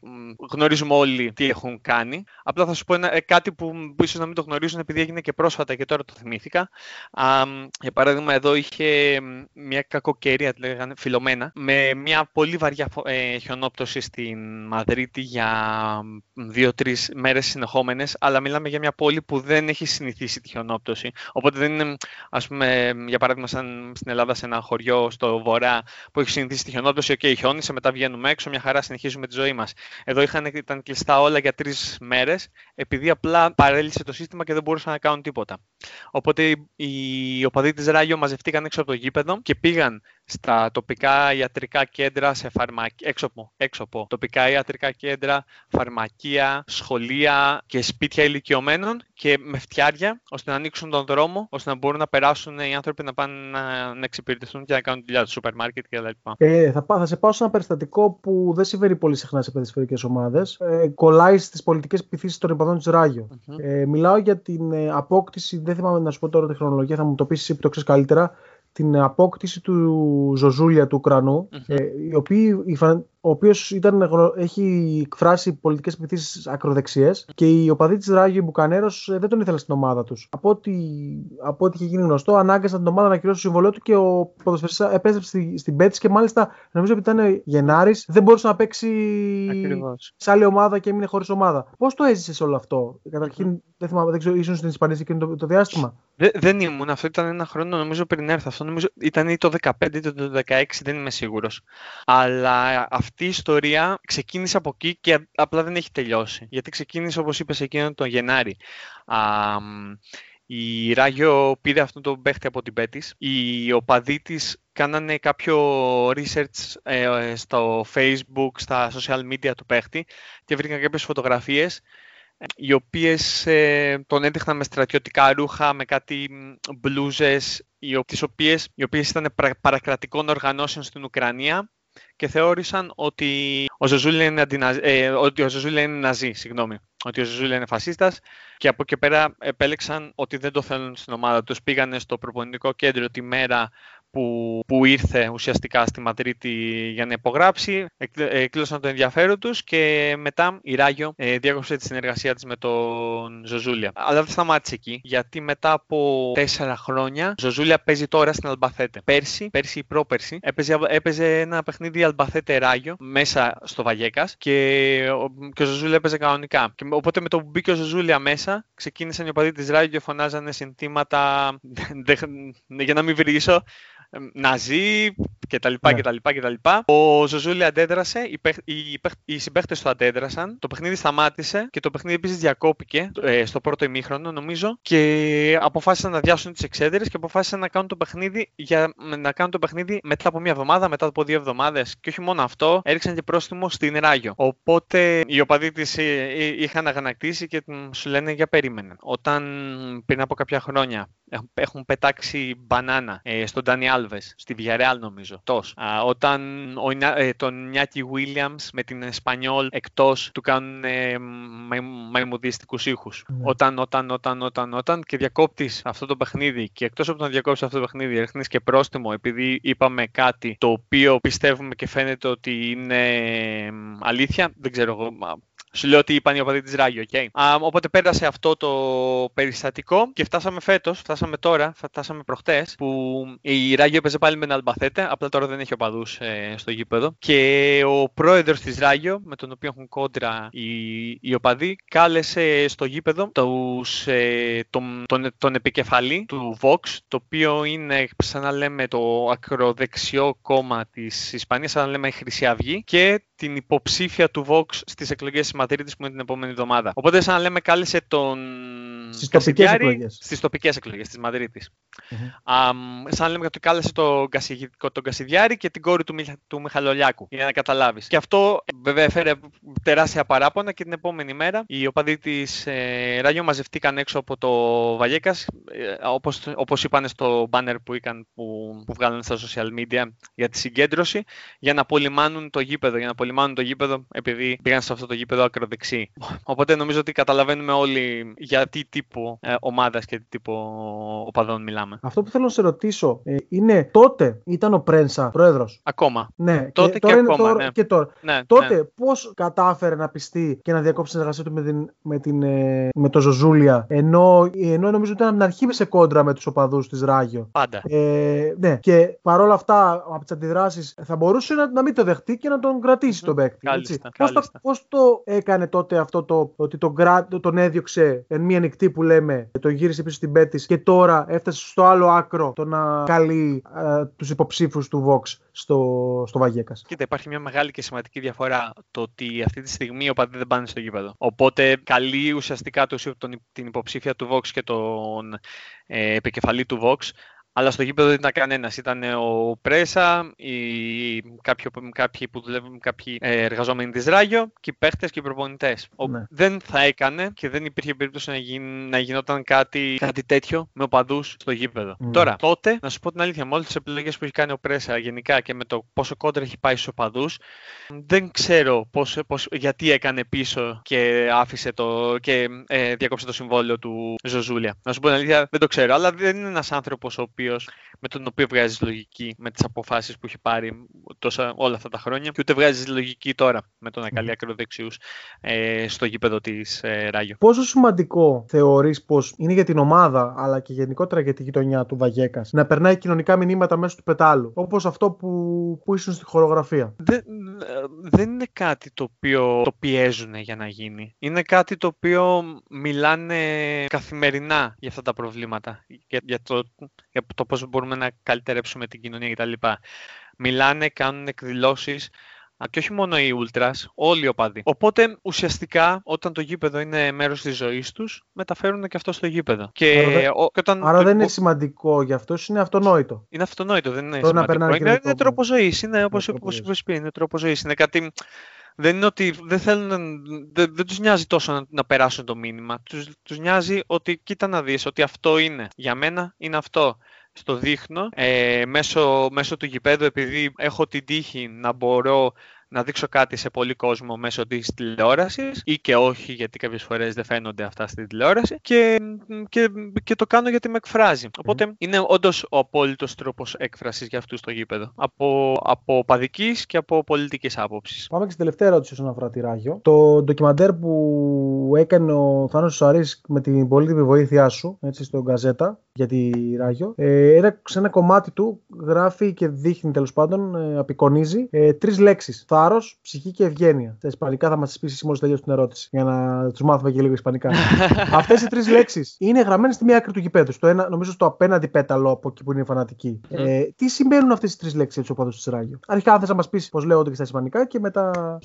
Speaker 2: γνωρίζουμε όλοι τι έχουν κάνει. Απλά θα σου πω ένα, ε, κάτι που ίσως να μην το γνωρίζουν επειδή έγινε και πρόσφατα και τώρα το θυμήθηκα. Α, για παράδειγμα εδώ είχε μια κακοκαιρία, λέγανε φιλομένα, με μια πολύ βαριά ε, χιονόπτωση στην Μαδρίτη για δύο-τρεις μέρες συνεχόμενες, αλλά μιλάμε για μια πόλη που δεν έχει συνηθίσει τη χιονόπτωση. Οπότε δεν είναι, ας πούμε, για παράδειγμα, σαν στην Ελλάδα σε ένα χωριό στο βορρά που έχει συνηθίσει τη χιονόπτωση, οκ, okay, χιόνισε, μετά βγαίνουμε έξω, μια χαρά συνεχίζουμε τη ζωή μας. Εδώ είχαν, ήταν κλειστά όλα για τρεις μέρες, επειδή απλά παρέλυσε το σύστημα και δεν μπορούσαν να κάνουν τίποτα. Οπότε οι οπαδοί της Ράγιο μαζευτήκαν έξω από το γήπεδο και πήγαν στα τοπικά ιατρικά κέντρα, σε φαρμακ... έξω, από, έξω από τοπικά ιατρικά κέντρα, φαρμακεία, σχολεία και σπίτια ηλικιωμένων και με φτιάρια ώστε να ανοίξουν τον δρόμο, ώστε να μπορούν να περάσουν οι άνθρωποι να πάνε να, να εξυπηρετηθούν και να κάνουν δουλειά τους σούπερ μάρκετ κλπ.
Speaker 1: Ε, θα, θα σε πάω σε ένα περιστατικό που δεν συμβαίνει πολύ συχνά σε παιδισφαιρικέ ομάδες. Ε, κολλάει στις πολιτικές πυθίσεις των υπαδών της ραγιο Ε, μιλάω για την ε, απόκτηση, δεν θυμάμαι να σου πω τώρα τη χρονολογία, θα μου το πεις εσύ που το ξέρεις καλύτερα, την απόκτηση του Ζωζούλια του ουκρανου ε, ο οποίος έχει εκφράσει πολιτικές επιθέσει ακροδεξιές και οι οπαδοί της Ράγιο Μπουκανέρος ε, δεν τον ήθελαν στην ομάδα τους. Από ό,τι, από ό,τι είχε γίνει γνωστό, ανάγκασαν την ομάδα να ακυρώσει το συμβολό του και ο ποδοσφαιριστής επέστρεψε στη, στην Πέτση και μάλιστα νομίζω ότι ήταν Γενάρης, δεν μπορούσε να παίξει Ακριβώς. σε άλλη ομάδα και έμεινε χωρίς ομάδα. Πώς το έζησες όλο αυτό, Καταρχήν, δεν θυμάμαι, δεν ξέρω, ήσουν στην Ισπανία και το, το διάστημα;
Speaker 2: Δε, δεν ήμουν. Αυτό ήταν ένα χρόνο, νομίζω, πριν έρθω. Αυτό νομίζω ήταν ή το 15 ή το 16, δεν είμαι σίγουρος. Αλλά αυτή η ιστορία ξεκίνησε από εκεί και απλά δεν έχει τελειώσει. Γιατί ξεκίνησε, όπως είπες, εκείνον τον Γενάρη. Α, η Ράγιο πήρε αυτόν τον παίχτη από την Πέτης. Οι οπαδοί της κάνανε κάποιο research ε, στο facebook, στα social media του παίχτη και βρήκαν κάποιες φωτογραφίες οι οποίες ε, τον έδειχναν με στρατιωτικά ρούχα, με κάτι μπλούζες, οι, τις οποίες, οι οποίες ήταν παρακρατικών οργανώσεων στην Ουκρανία και θεώρησαν ότι ο Ζωζούλη είναι, ε, ότι ο Ζωζούλη είναι ναζί, συγγνώμη. Ότι ο Ζωζούλη είναι φασίστας και από εκεί πέρα επέλεξαν ότι δεν το θέλουν στην ομάδα τους. Πήγανε στο προπονητικό κέντρο τη μέρα που, που ήρθε ουσιαστικά στη Μαδρίτη για να υπογράψει, εκδήλωσαν το ενδιαφέρον τους και μετά η Ράγιο ε, διέκοψε τη συνεργασία της με τον Ζωζούλια. Αλλά δεν σταμάτησε εκεί, γιατί μετά από τέσσερα χρόνια Ζωζούλια παίζει τώρα στην Αλμπαθέτε. Πέρσι, πέρσι ή πρόπερσι, έπαιζε, έπαιζε ένα παιχνίδι Αλμπαθέτε Ράγιο μέσα στο Βαγέκας και, και ο Ζωζούλια έπαιζε κανονικά. Και, οπότε με το που μπήκε ο Ζωζούλια μέσα, ξεκίνησαν οι οπαδοί της Ράγιο και φωνάζανε συνθήματα για να μην βρίσω Ναζί κτλ. κτλ, Ο Ζωζούλη αντέδρασε, οι, οι, οι συμπαίχτες του αντέδρασαν, το παιχνίδι σταμάτησε και το παιχνίδι επίσης διακόπηκε ε, στο πρώτο ημίχρονο νομίζω και αποφάσισαν να διάσουν τις εξέδρες και αποφάσισαν να κάνουν το παιχνίδι, για, να κάνουν το παιχνίδι μετά από μία εβδομάδα, μετά από δύο εβδομάδες και όχι μόνο αυτό, έριξαν και πρόστιμο στην Ράγιο. Οπότε οι οπαδοί της ε, ε, είχαν αγανακτήσει και σου λένε για περίμενε. Όταν πριν από κάποια χρόνια έχουν πετάξει μπανάνα ε, στον Ντάνι Άλβες, στη Villarreal νομίζω. Τος. Α, όταν ο, ε, τον Νιάκη Williams με την Εσπανιόλ εκτός του κάνουν ε, μαϊμουδιστικούς ήχους. Ναι. Όταν, όταν, όταν, όταν, όταν και διακόπτεις αυτό το παιχνίδι και εκτός από το να διακόψεις αυτό το παιχνίδι ρίχνεις και πρόστιμο επειδή είπαμε κάτι το οποίο πιστεύουμε και φαίνεται ότι είναι αλήθεια, δεν ξέρω εγώ Σου λέω ότι είπαν οι οπαδοί της Ράγιο, okay. οπότε πέρασε αυτό το περιστατικό και φτάσαμε φέτος, φτάσαμε τώρα, φτάσαμε προχτές, που η Ράγιο έπαιζε πάλι με ένα Αλμπαθέτε, απλά τώρα δεν έχει οπαδούς ε, στο γήπεδο. Και ο πρόεδρος της Ράγιο, με τον οποίο έχουν κόντρα οι, οι οπαδοί, κάλεσε στο γήπεδο τους, ε, τον, τον, τον επικεφαλή του Vox, το οποίο είναι, σαν να λέμε, το ακροδεξιό κόμμα της Ισπανίας, σαν να λέμε η Χρυσή Αυγή, και την υποψήφια του Vox στις εκλογές της Μαδρίτη που είναι την επόμενη εβδομάδα. Οπότε, σαν να λέμε, κάλεσε τον.
Speaker 1: Στις τοπικές εκλογές.
Speaker 2: Στις τοπικές εκλογές της Μαδρίτης. Mm-hmm. σαν να λέμε ότι κάλεσε τον, τον Κασιδιάρη και την κόρη του, του Μιχαλολιάκου. Για να καταλάβεις. Και αυτό βέβαια έφερε τεράστια παράπονα και την επόμενη μέρα οι οπαδοί της ε, Ράγιο μαζευτήκαν έξω από το Βαγέκα. Ε, Όπως είπαν στο banner που, είχαν, που, που βγάλανε στα social media για τη συγκέντρωση, για να απολυμάνουν το γήπεδο. Για να απολυμάνουν το γήπεδο επειδή πήγαν σε αυτό το γήπεδο ακροδεξί. Οπότε νομίζω ότι καταλαβαίνουμε όλοι για τι τύπο ε, ομάδας και τι τύπο οπαδών μιλάμε.
Speaker 1: Αυτό που θέλω να σε ρωτήσω ε, είναι τότε ήταν ο Πρένσα πρόεδρος;
Speaker 2: Ακόμα.
Speaker 1: Ναι,
Speaker 2: τότε και,
Speaker 1: τώρα
Speaker 2: και
Speaker 1: είναι
Speaker 2: ακόμα.
Speaker 1: τώρα,
Speaker 2: ναι.
Speaker 1: και τώρα.
Speaker 2: Ναι,
Speaker 1: τότε
Speaker 2: ναι.
Speaker 1: πώς κατάφερε να πιστεί και να διακόψει την εργασία του με, την, με, την, ε, με το Ζωζούλια ενώ, ενώ νομίζω ότι ήταν από την αρχή σε κόντρα με τους οπαδούς της Ράγιο.
Speaker 2: Πάντα.
Speaker 1: Ε, ναι, και παρόλα αυτά από τις αντιδράσεις θα μπορούσε να, να μην το δεχτεί και να τον κρατήσει τον παίκτη.
Speaker 2: Κάλλιστα,
Speaker 1: Πώς το,
Speaker 2: κάλλιστα.
Speaker 1: πώς το έκανε τότε αυτό το ότι τον, κρά, τον έδιωξε εν μία νυχτή που λέμε, τον γύρισε πίσω στην πέτης και τώρα έφτασε στο άλλο άκρο το να καλεί ε, τους υποψήφους του Vox στο, στο Βαγέκα.
Speaker 2: Κοίτα, υπάρχει μια μεγάλη και σημαντική διαφορά το ότι αυτή τη στιγμή οι οπαδοί δεν πάνε στο γήπεδο. Οπότε καλεί ουσιαστικά τους, τον, την υποψήφια του Vox και τον ε, επικεφαλή του Vox αλλά στο γήπεδο δεν ήταν κανένας. Ήταν ο Πρέσα, οι, κάποιοι, κάποιοι που δουλεύουν, κάποιοι ε, εργαζόμενοι της Ράγιο και οι παίχτες και οι προπονητές.
Speaker 1: Ναι.
Speaker 2: Δεν θα έκανε και δεν υπήρχε περίπτωση να, γι, να γινόταν κάτι, κάτι τέτοιο με οπαδούς στο γήπεδο.
Speaker 1: Ναι.
Speaker 2: Τώρα, τότε, να σου πω την αλήθεια, με όλες τις επιλογές που έχει κάνει ο Πρέσα γενικά και με το πόσο κόντρα έχει πάει στους οπαδούς, δεν ξέρω πώς, πώς, γιατί έκανε πίσω και άφησε το και ε, διακόψε το συμβόλαιο του Ζωζούλια. Να σου πω την αλήθεια, δεν το ξέρω, αλλά δεν είναι ένας άνθρωπος ο οποίος με τον οποίο βγάζεις λογική με τις αποφάσεις που έχει πάρει τόσα, όλα αυτά τα χρόνια και ούτε βγάζεις λογική τώρα με το να καλεί ακροδεξιούς ε, στο γήπεδο της ε, Ράγιο.
Speaker 1: Πόσο σημαντικό θεωρείς πως είναι για την ομάδα αλλά και γενικότερα για τη γειτονιά του Βαγέκας να περνάει κοινωνικά μηνύματα μέσω του πετάλου, όπως αυτό που, που ήσουν στη χορογραφία;
Speaker 2: Δεν, δεν είναι κάτι το οποίο το πιέζουν για να γίνει. Είναι κάτι το οποίο μιλάνε καθημερινά για αυτά τα προβλήματα, για, για το, για το πώς μπορούμε να καλυτερέψουμε την κοινωνία κτλ. Μιλάνε, κάνουν εκδηλώσεις και όχι μόνο οι Ultras, όλοι οι οπαδοί. Οπότε ουσιαστικά όταν το γήπεδο είναι μέρος της ζωής τους, μεταφέρουν και αυτό στο γήπεδο. Και
Speaker 1: άρα δεν,
Speaker 2: ο, και όταν,
Speaker 1: άρα δεν είναι σημαντικό για αυτό, είναι αυτονόητο.
Speaker 2: Είναι αυτονόητο, δεν είναι
Speaker 1: Το να
Speaker 2: σημαντικό.
Speaker 1: περνάνε
Speaker 2: Είναι, είναι
Speaker 1: κοινωνικό
Speaker 2: τρόπο ζωής. Είναι όπω
Speaker 1: τρόπο ζωής.
Speaker 2: είπες, είναι τρόπο ζωής. Είναι κάτι. Δεν είναι ότι δεν θέλουν, δεν, δεν τους νοιάζει τόσο να, να περάσουν το μήνυμα. Τους, τους νοιάζει ότι κοίτα να δεις ότι αυτό είναι. Για μένα είναι αυτό. Στο δείχνω ε, μέσω, μέσω του γηπέδου επειδή έχω την τύχη να μπορώ να δείξω κάτι σε πολύ κόσμο μέσω της τηλεόρασης ή και όχι γιατί κάποιες φορές δεν φαίνονται αυτά στη τηλεόραση και, και, και το κάνω γιατί με εκφράζει. Οπότε είναι όντως ο απόλυτος τρόπος έκφρασης για αυτούς στο γήπεδο. Από, από παδικής και από πολιτικής άποψης.
Speaker 1: Πάμε και στην τελευταία ερώτηση όσον αφορά τη Ράγιο. Το ντοκιμαντέρ που έκανε ο Θάνος Σουαρής με την πολύτιμη βοήθειά σου έτσι, στο Γκαζέτα για τη Ράγιο. Ε, ένα, σε ένα κομμάτι του γράφει και δείχνει τέλος πάντων, ε, απεικονίζει ε, τρεις λέξεις. Θάρρο, ψυχή και ευγένεια. Στα Ισπανικά θα μας τις πεις εσύ μόλις τελειώσει την ερώτηση. Για να τους μάθουμε και λίγο Ισπανικά. Αυτές οι τρεις λέξεις είναι γραμμένες στη μία άκρη του γηπέδου. Στο ένα, νομίζω στο απέναντι πέταλο από εκεί που είναι οι φανατικοί. Ε, τι σημαίνουν αυτές οι τρεις λέξεις για του οπαδού τη Ράγιο. Αρχικά, αν θες να μας πεις πώς λέγονται και στα Ισπανικά και μετά.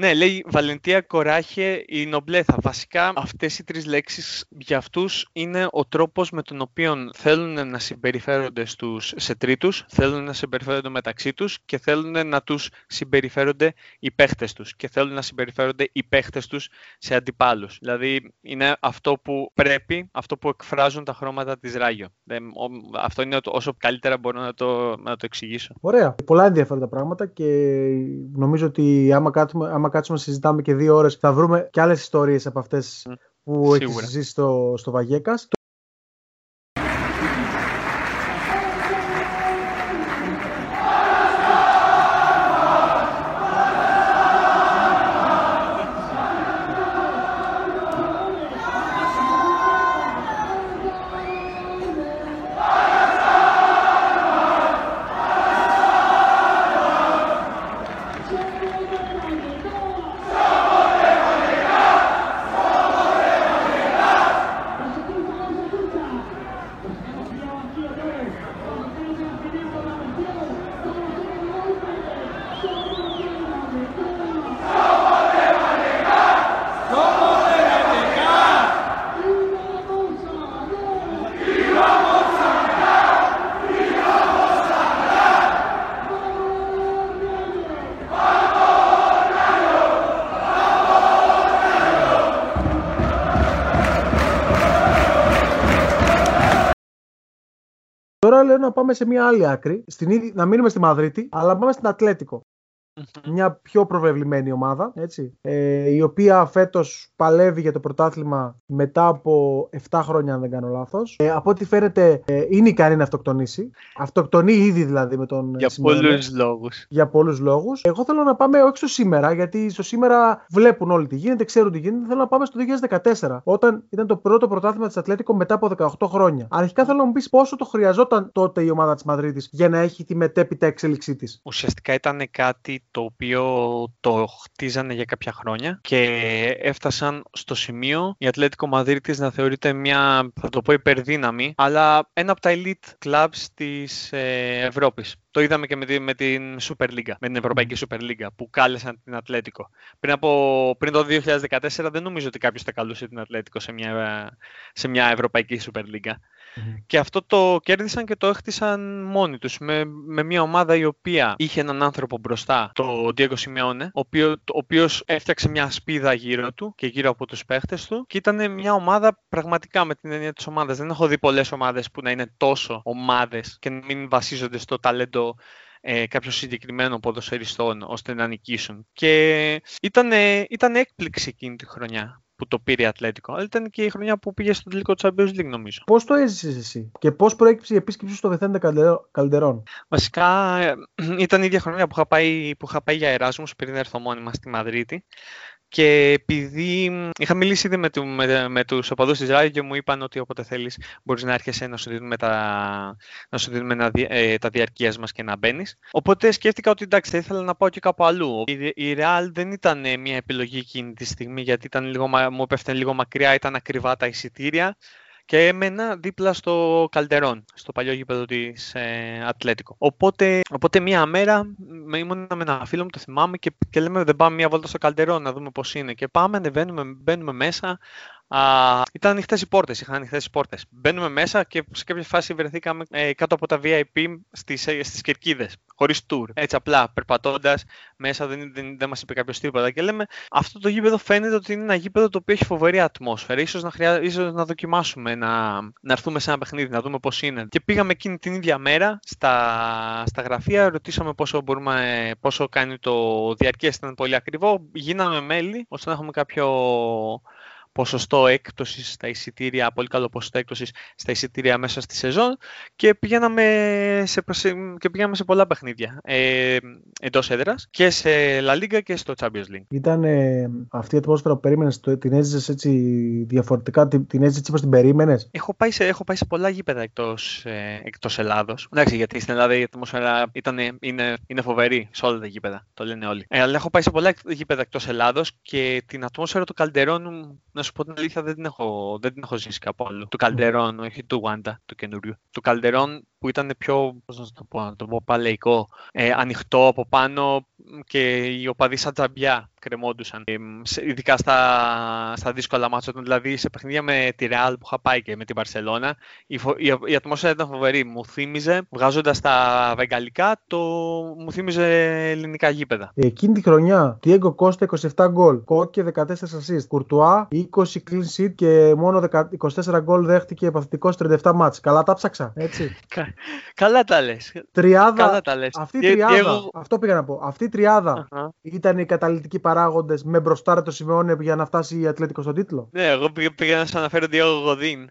Speaker 2: Ναι, λέει Βαλεντία Κοράχε η Νομπλέθα. Βασικά αυτές οι τρεις λέξεις για αυτούς είναι ο τρόπος με τον οποίο θέλουν να συμπεριφέρονται στους, σε τρίτους, θέλουν να συμπεριφέρονται μεταξύ τους και θέλουν να τους συμπεριφέρονται οι παίχτες τους και θέλουν να συμπεριφέρονται οι παίχτες τους σε αντιπάλους. Δηλαδή είναι αυτό που πρέπει, αυτό που εκφράζουν τα χρώματα της Ράγιο. Δεν, ο, αυτό είναι το, όσο καλύτερα μπορώ να το, να το εξηγήσω.
Speaker 1: Ωραία. Πολλά ενδιαφέροντα πράγματα και νομίζω ότι άμα κάτσουμε, άμα κάτσουμε να συζητάμε και δύο ώρες θα βρούμε και άλλες ιστορίες από αυτές που
Speaker 2: Σίγουρα.
Speaker 1: έχεις ζήσει στο, στο Βαγέκας. Πάμε σε μια άλλη άκρη, στην, να μείνουμε στη Μαδρίτη, αλλά να πάμε στην Ατλέτικο. Μια πιο προβεβλημένη ομάδα, έτσι, ε, η οποία φέτος παλεύει για το πρωτάθλημα μετά από 7 χρόνια, αν δεν κάνω λάθος. Ε, από ό,τι φαίνεται ε, είναι ικανή να αυτοκτονήσει. Αυτοκτονεί ήδη δηλαδή με τον
Speaker 2: Για πολλούς λόγους.
Speaker 1: Για πολλούς λόγους. Εγώ θέλω να πάμε όχι στο σήμερα, γιατί στο σήμερα βλέπουν όλοι τι γίνεται, ξέρουν τι γίνεται. Θέλω να πάμε στο 2014, όταν ήταν το πρώτο πρωτάθλημα της Ατλέτικο μετά από 18 χρόνια. Αρχικά θέλω να μου πεις πόσο το χρειαζόταν τότε η ομάδα της Μαδρίτης για να έχει τη μετέπειτα εξέλιξή της.
Speaker 2: Ουσιαστικά ήταν κάτι το οποίο το χτίζανε για κάποια χρόνια και έφτασαν στο σημείο η Ατλέτικο Μαδρίτης να θεωρείται μια, θα το πω υπερδύναμη, αλλά ένα από τα elite clubs της ε, Ευρώπης. Το είδαμε και με, τη, με την Super League, με την Ευρωπαϊκή Super League που κάλεσαν την Ατλέτικο. Πριν, από, πριν το 2014 δεν νομίζω ότι κάποιος θα καλούσε την Ατλέτικο σε μια, σε μια Ευρωπαϊκή Super League. Και αυτό το κέρδισαν και το έχτισαν μόνοι τους με, με μια ομάδα η οποία είχε έναν άνθρωπο μπροστά, το Diego Simeone, ο, οποίο, ο οποίος έφτιαξε μια σπίδα γύρω του και γύρω από τους παίχτες του και ήταν μια ομάδα πραγματικά με την έννοια της ομάδας. Δεν έχω δει πολλές ομάδες που να είναι τόσο ομάδες και να μην βασίζονται στο ταλέντο ε, κάποιων συγκεκριμένων ποδοσφαιριστών ώστε να νικήσουν. Και ήταν, ήταν έκπληξη εκείνη τη χρονιά που το πήρε η Ατλέτικο. Αλλά ήταν και η χρονιά που πήγε στο τελικό Champions League, νομίζω.
Speaker 1: Πώς το έζησες εσύ και πώς προέκυψε η επίσκεψη στο Βεθέντε Καλντερών.
Speaker 2: Βασικά ε, ήταν η ίδια χρονιά που είχα πάει, που είχα πάει για Εράσμου πριν έρθω μόνιμα στη Μαδρίτη. Και επειδή είχα μιλήσει ήδη με, του, με, με τους οπαδούς της Ράγιο και μου είπαν ότι όποτε θέλεις μπορείς να έρχεσαι να σου δίνουμε τα, να σου δίνουμε ε, τα διαρκείας μας και να μπαίνεις. Οπότε σκέφτηκα ότι εντάξει θα ήθελα να πάω και κάπου αλλού. Η, η Real δεν ήταν ε, μια επιλογή εκείνη τη στιγμή γιατί ήταν λίγο, μου έπεφτε λίγο μακριά, ήταν ακριβά τα εισιτήρια και έμενα δίπλα στο Καλτερόν, στο παλιό γήπεδο της ε, Ατλέτικο. Οπότε, οπότε μία μέρα με ήμουν με ένα φίλο μου, το θυμάμαι, και, και λέμε δεν πάμε μία βόλτα στο Καλτερόν να δούμε πώς είναι. Και πάμε, ανεβαίνουμε, μπαίνουμε μέσα. Α, ήταν ανοιχτές οι πόρτες, είχαν ανοιχτές οι πόρτες. Μπαίνουμε μέσα και σε κάποια φάση βρεθήκαμε ε, κάτω από τα VIP στις στις κερκίδες, χωρίς tour. Έτσι απλά, περπατώντας μέσα, δεν, δεν, δεν μας είπε κάποιος τίποτα. Και λέμε, αυτό το γήπεδο φαίνεται ότι είναι ένα γήπεδο το οποίο έχει φοβερή ατμόσφαιρα. σω να, χρειά, ίσως να δοκιμάσουμε, να, να έρθουμε σε ένα παιχνίδι, να δούμε πώς είναι. Και πήγαμε εκείνη την ίδια μέρα στα, στα γραφεία, ρωτήσαμε πόσο, μπορούμε, πόσο κάνει το διαρκές, ήταν πολύ ακριβό. Γίναμε μέλη, ώστε να έχουμε κάποιο ποσοστό έκπτωσης στα εισιτήρια, πολύ καλό ποσοστό έκπτωσης στα εισιτήρια μέσα στη σεζόν και πηγαίναμε σε, και πηγαίναμε σε πολλά παιχνίδια ε, εντός έδρας και σε La Liga και στο Champions League.
Speaker 1: Ήταν ε, αυτή η ατμόσφαιρα που περίμενες, την έζησες έτσι διαφορετικά, την, την έζησες έτσι όπως την περίμενες;
Speaker 2: Έχω πάει σε, έχω πάει σε πολλά γήπεδα εκτός ε, εκτός Ελλάδος. Εντάξει, γιατί στην Ελλάδα η ατμόσφαιρα ήταν, είναι, είναι φοβερή σε όλα τα γήπεδα, το λένε όλοι. Ε, αλλά έχω πάει σε πολλά γήπεδα εκτός Ελλάδος και την ατμόσφαιρα του Καλντερών, να σου πω την αλήθεια, δεν την έχω, δεν την έχω ζήσει κάπου άλλο. Του Καλντερών, όχι του Wanda, του καινούριου. Του Καλντερών που ήταν πιο, πώς να το πω, να το πω παλαιικό, ε, ανοιχτό από πάνω και οι οπαδοί σαν τζαμπιά κρεμόντουσαν. Ε, ειδικά στα, στα δύσκολα μάτια, δηλαδή σε παιχνίδια με τη Real που είχα πάει και με την Παρσελώνα, η, η, η ατμόσφαιρα ήταν φοβερή. Μου θύμιζε, βγάζοντας τα βεγγαλικά, το μου θύμιζε ελληνικά γήπεδα.
Speaker 1: Εκείνη τη χρονιά, Diego Costa 27 γκολ, Κόκκε 14 assist, Κουρτουά 20 clean sheet και μόνο 24 γκολ δέχτηκε επαθητικό 37 μάτς. Καλά τα ψάξα, έτσι.
Speaker 2: Καλά τα λες.
Speaker 1: Τριάδα.
Speaker 2: Καλά τα λες.
Speaker 1: Αυτή η τριάδα. Αυτό πήγα να πω. Αυτή η τριάδα uh-huh. ήταν οι καταλητικοί παράγοντες με μπροστά το Σιμεώνε για να φτάσει η Ατλέτικο στον τίτλο;
Speaker 2: Ναι, εγώ πήγα, πήγα να σας αναφέρω Διέγο Γοδίν.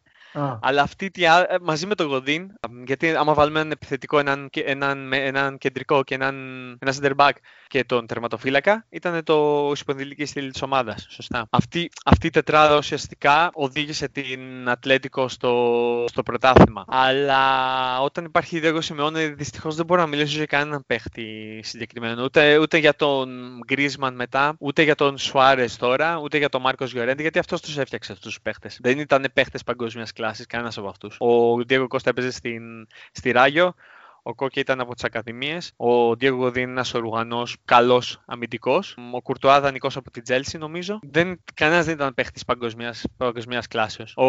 Speaker 2: Αλλά αυτή τη, μαζί με τον Γοντίν, γιατί άμα βάλουμε έναν επιθετικό, έναν, έναν, έναν κεντρικό και έναν, ένα center back και τον τερματοφύλακα, ήταν το σπονδυλική στήλη της ομάδας. Σωστά. Αυτή, αυτή η τετράδα ουσιαστικά οδήγησε την Ατλέτικο στο, στο πρωτάθλημα. Αλλά όταν υπάρχει Διέγο Σιμεώνε, δυστυχώς δεν μπορώ να μιλήσω για κανέναν παίχτη συγκεκριμένο. Ούτε, ούτε για τον Γκρίσμαν μετά, ούτε για τον Σουάρε τώρα, ούτε για τον Μάρκο Γιορέντη, γιατί αυτός τους έφτιαξε αυτούς τους παίχτες. Δεν ήταν παίχτες παγκόσμιας κλάσης κανένας από αυτούς. Ο Διέγκο Κώστα έπαιζε στην, στη Ράγιο. Ο Κόκε ήταν από τις ακαδημίες. Ο Ντιέγκο Γοδίν είναι ένας Ουρουγουανός καλός αμυντικός. Ο Κουρτουά δανεικός από την Τσέλσι, νομίζω. Δεν, Κανένας δεν ήταν παίχτης παγκοσμίου κλάσεως. Ο,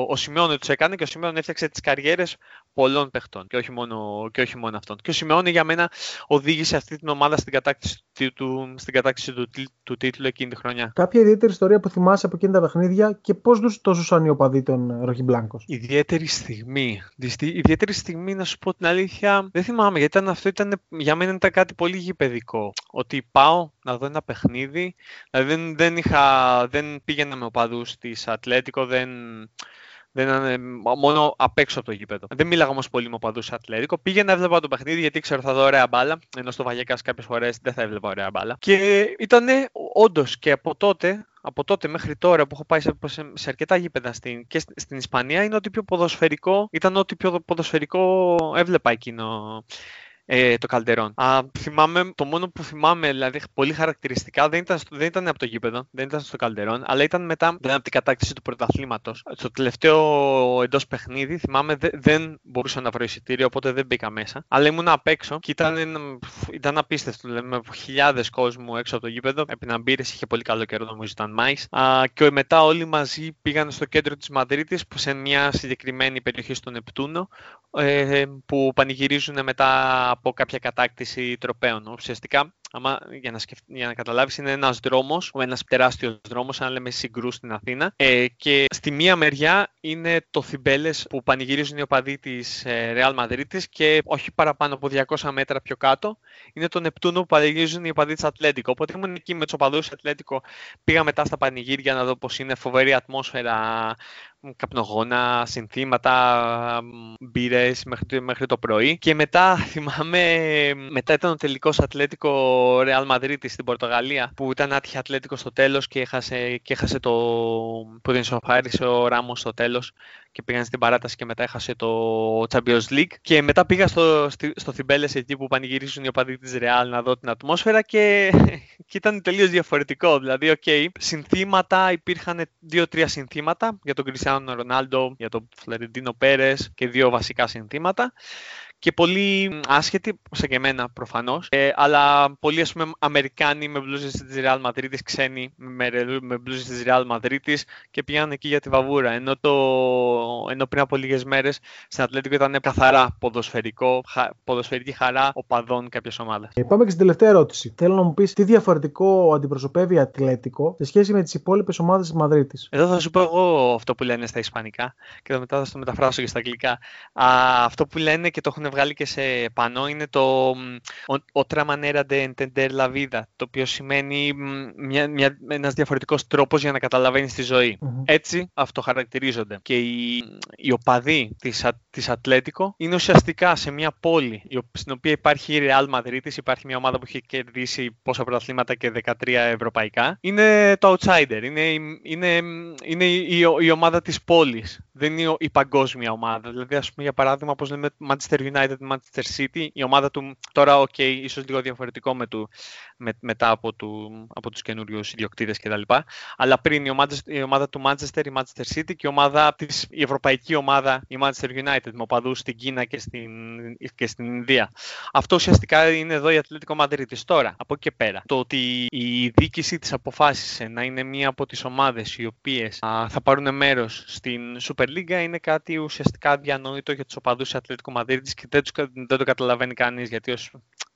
Speaker 2: ο Σιμεώνε τους έκανε και ο Σιμεώνε έφτιαξε τις καριέρες πολλών παιχτών και όχι μόνο, και όχι μόνο αυτών. Και ο Σιμεώνε για μένα οδήγησε αυτή την ομάδα στην κατάκτηση του, στην κατάκτηση του, του τίτλου εκείνη τη χρονιά.
Speaker 1: Κάποια ιδιαίτερη ιστορία που θυμάσαι από εκείνη τα παιχνίδια και πώς το ζούσαν οι οπαδοί των Rojiblancos.
Speaker 2: Ιδιαίτερη στιγμή. Ιδιαίτερη στιγμή, να σου πω την αλήθεια, δεν θυμάμαι γιατί ήταν, αυτό ήταν, για μένα ήταν κάτι πολύ γηπαιδικό. Ότι πάω να δω ένα παιχνίδι. Δηλαδή δεν, δεν, είχα, δεν πήγαινα με οπαδούς της Ατλέτικο, δεν, δεν ήταν μόνο απ' έξω από το γήπεδο. Δεν μίλαγα όμως πολύ με οπαδού Ατλέτικο. Πήγαινα, έβλεπα το παιχνίδι γιατί ξέρω θα δω ωραία μπάλα. Ενώ στο Βαγιακάς κάποιες φορές δεν θα έβλεπα ωραία μπάλα. Και ήταν όντως και από τότε από τότε μέχρι τώρα που έχω πάει σε, σε αρκετά γήπεδα στην, και στην Ισπανία είναι ότι πιο ποδοσφαιρικό, ήταν ότι πιο ποδοσφαιρικό έβλεπα εκείνο ε, το Καλτερόν. Α, θυμάμαι, το μόνο που θυμάμαι, δηλαδή πολύ χαρακτηριστικά, δεν ήταν, δεν ήταν από το γήπεδο, δεν ήταν στο Καλτερόν, αλλά ήταν μετά δεν από την κατάκτηση του πρωταθλήματος. Στο τελευταίο εντός παιχνίδι, θυμάμαι, δε, δεν μπορούσα να βρω εισιτήριο, οπότε δεν μπήκα μέσα. Αλλά ήμουν απ' έξω και ήταν, ήταν απίστευτο. Δηλαδή, με χιλιάδες κόσμου έξω από το γήπεδο. Έπιναν μπύρε, είχε πολύ καλό καιρό, νομίζω ήταν Μάη. Και μετά όλοι μαζί πήγαν στο κέντρο της Μαδρίτης, σε μια συγκεκριμένη περιοχή στο Νεπτούνο, ε, που πανηγυρίζουν μετά από κάποια κατάκτηση τροπέων. Ουσιαστικά, άμα, για, να σκεφ... για να καταλάβεις, είναι ένας δρόμος, ένας τεράστιος δρόμος, αν λέμε συγκρούς στην Αθήνα. Ε, και στη μία μεριά είναι το Θιμπέλες που πανηγυρίζουν οι οπαδοί της ε, Real Madrid και όχι παραπάνω από 200 μέτρα πιο κάτω είναι το Νεπτούνο που πανηγυρίζουν οι οπαδοί της Ατλέντικο. Οπότε ήμουν εκεί με τους οπαδούς Ατλέντικο, πήγα μετά στα πανηγύρια να δω πώς είναι φοβερή ατμόσφαιρα, καπνογόνα, συνθήματα, μπύρες μέχρι, μέχρι το πρωί. Και μετά θυμάμαι, μετά ήταν ο τελικός Ατλέτικο Real Madrid στην Πορτογαλία, που ήταν άτυχη η Ατλέτικο στο τέλος και έχασε, και έχασε το. που την ισοφάρισε ο Ράμος στο τέλος και πήγαν στην παράταση και μετά έχασε το Champions League. Και μετά πήγα στο, στο Θιμπέλες εκεί που πανηγυρίζουν οι οπαδοί της Real να δω την ατμόσφαιρα και, και ήταν τελείως διαφορετικό. Δηλαδή, οκ, okay, συνθήματα, υπήρχαν δύο-τρία συνθήματα για τον Κριστιανό Ρονάλντο, για τον Φλορεντίνο Πέρες και δύο βασικά συνθήματα και πολύ άσχετοι, σε και εμένα προφανώς, ε, αλλά πολλοί ας πούμε, Αμερικάνοι με μπλούζες της Real Madrid, ξένοι με, με μπλούζες της Real Madrid και πήγαν εκεί για τη βαβούρα. Ενώ, το, ενώ πριν από λίγες μέρες στην Ατλέτικο ήταν καθαρά ποδοσφαιρικό, χα, ποδοσφαιρική χαρά οπαδών κάποια ομάδα.
Speaker 1: Ε, πάμε και στην τελευταία ερώτηση. Θέλω να μου πεις τι διαφορετικό αντιπροσωπεύει η Ατλέτικο σε σχέση με τις υπόλοιπες ομάδες της Μαδρίτης.
Speaker 2: Εδώ θα σου πω εγώ αυτό που λένε στα Ισπανικά και μετά θα το μεταφράσω και στα Αγγλικά. Α, αυτό που λένε και το έχουν βγάλει και σε πανό είναι το «Otra manera de entender la vida», το οποίο σημαίνει μια, μια, ένας διαφορετικός τρόπος για να καταλαβαίνεις τη ζωή. Έτσι αυτοχαρακτηρίζονται. Και οι, οι οπαδοί της, της Ατλέτικο είναι ουσιαστικά σε μια πόλη στην οποία υπάρχει η Real Madrid, υπάρχει μια ομάδα που έχει κερδίσει πόσα πρωταθλήματα και 13 ευρωπαϊκά. Είναι το outsider, είναι, είναι, είναι η, η, ομάδα της πόλης, δεν είναι η παγκόσμια ομάδα. Δηλαδή, ας πούμε, για παράδειγμα, όπως λέμε Manchester United, Manchester City, η ομάδα του τώρα, ok, ίσως λίγο διαφορετικό με του, με, μετά από, του, από τους καινούριους ιδιοκτήτες κτλ. Αλλά πριν η ομάδα, η ομάδα του Manchester, η Manchester City και η, ομάδα της, η ευρωπαϊκή ομάδα, η Manchester United, με οπαδούς στην Κίνα και στην, και στην Ινδία. Αυτό ουσιαστικά είναι εδώ η Ατλέτικο Μαδρίτης. Τώρα, από εκεί και πέρα, το ότι η διοίκηση της αποφάσισε να είναι μία από τις ομάδες οι οποίες α, θα πάρουν μέρος στην Super League είναι κάτι ουσιαστικά διανόητο για τους οπαδούς της Ατλέτικο Μαδρίτης και δεν, δεν το καταλαβαίνει κανείς γιατί ως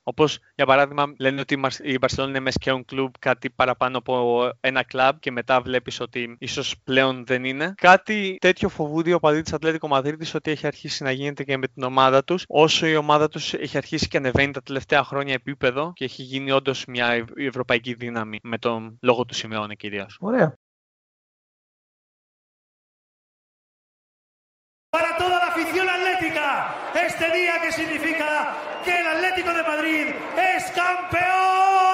Speaker 2: Όπως για παράδειγμα λένε ότι η Barcelona είναι més que un club κάτι παραπάνω από ένα κλαμπ και μετά βλέπεις ότι ίσως πλέον δεν είναι. Κάτι τέτοιο φοβούνται οι οπαδοί της Ατλέτικο Μαδρίτης ότι έχει αρχίσει να γίνεται και με την ομάδα τους. Όσο η ομάδα τους έχει αρχίσει και ανεβαίνει τα τελευταία χρόνια επίπεδο και έχει γίνει όντως μια ευρωπαϊκή δύναμη με τον λόγο του Σιμεώνε κυρίως.
Speaker 1: Ωραία.
Speaker 3: Para toda la afición este día que significa que el Atlético de Madrid es campeón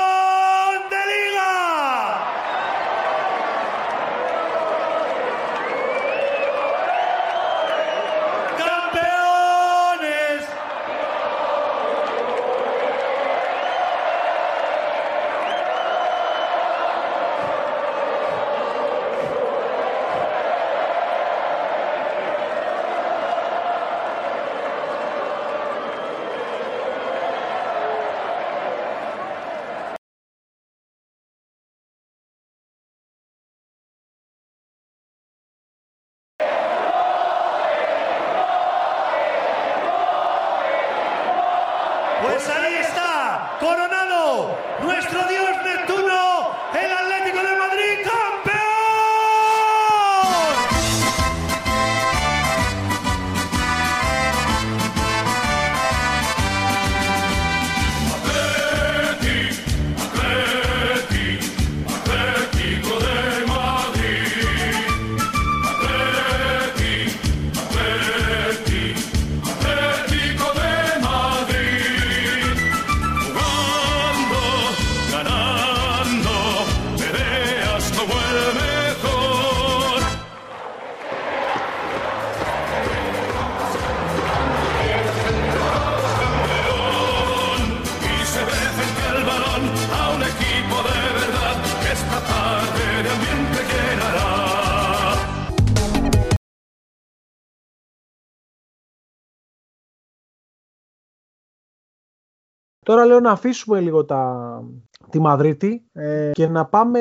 Speaker 1: Τώρα λέω να αφήσουμε λίγο τα, τη Μαδρίτη ε, και να πάμε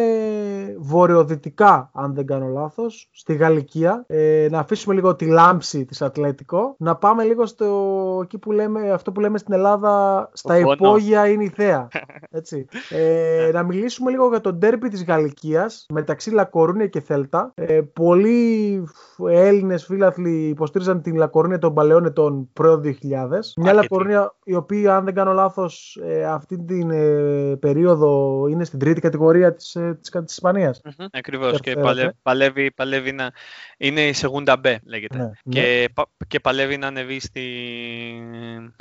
Speaker 1: βορειοδυτικά, αν δεν κάνω λάθος, στη Γαλλικία. Ε, να αφήσουμε λίγο τη λάμψη της Ατλέτικο. Να πάμε λίγο στο, εκεί που λέμε, αυτό που λέμε στην Ελλάδα, στα
Speaker 2: πόνος.
Speaker 1: υπόγεια είναι η θέα. Έτσι. Ε, να μιλήσουμε λίγο για το ντέρμπι της Γαλλικίας μεταξύ Λακορούνια και Θέλτα. Ε, πολλοί Έλληνες φίλαθλοι υποστήριζαν την Λακορούνια των παλαιών ετών προ 2000. Μια
Speaker 2: Αρκετοί.
Speaker 1: Λακορούνια η οποία αν δεν κάνω λάθος ε, αυτή την ε, περίοδο είναι στην τρίτη κατηγορία της, ε, της, της Ισπανίας.
Speaker 2: Μμμ, Ακριβώς και
Speaker 1: Φέρατε.
Speaker 2: παλεύει, παλεύει, παλεύει να είναι η Segunda B λέγεται
Speaker 1: Ναι,
Speaker 2: και, πα- και παλεύει να ανεβεί στη,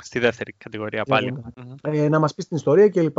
Speaker 2: στη δεύτερη κατηγορία πάλι.
Speaker 1: Segunda.
Speaker 2: Μμμ.
Speaker 1: ε, να μας πει την ιστορία κλπ.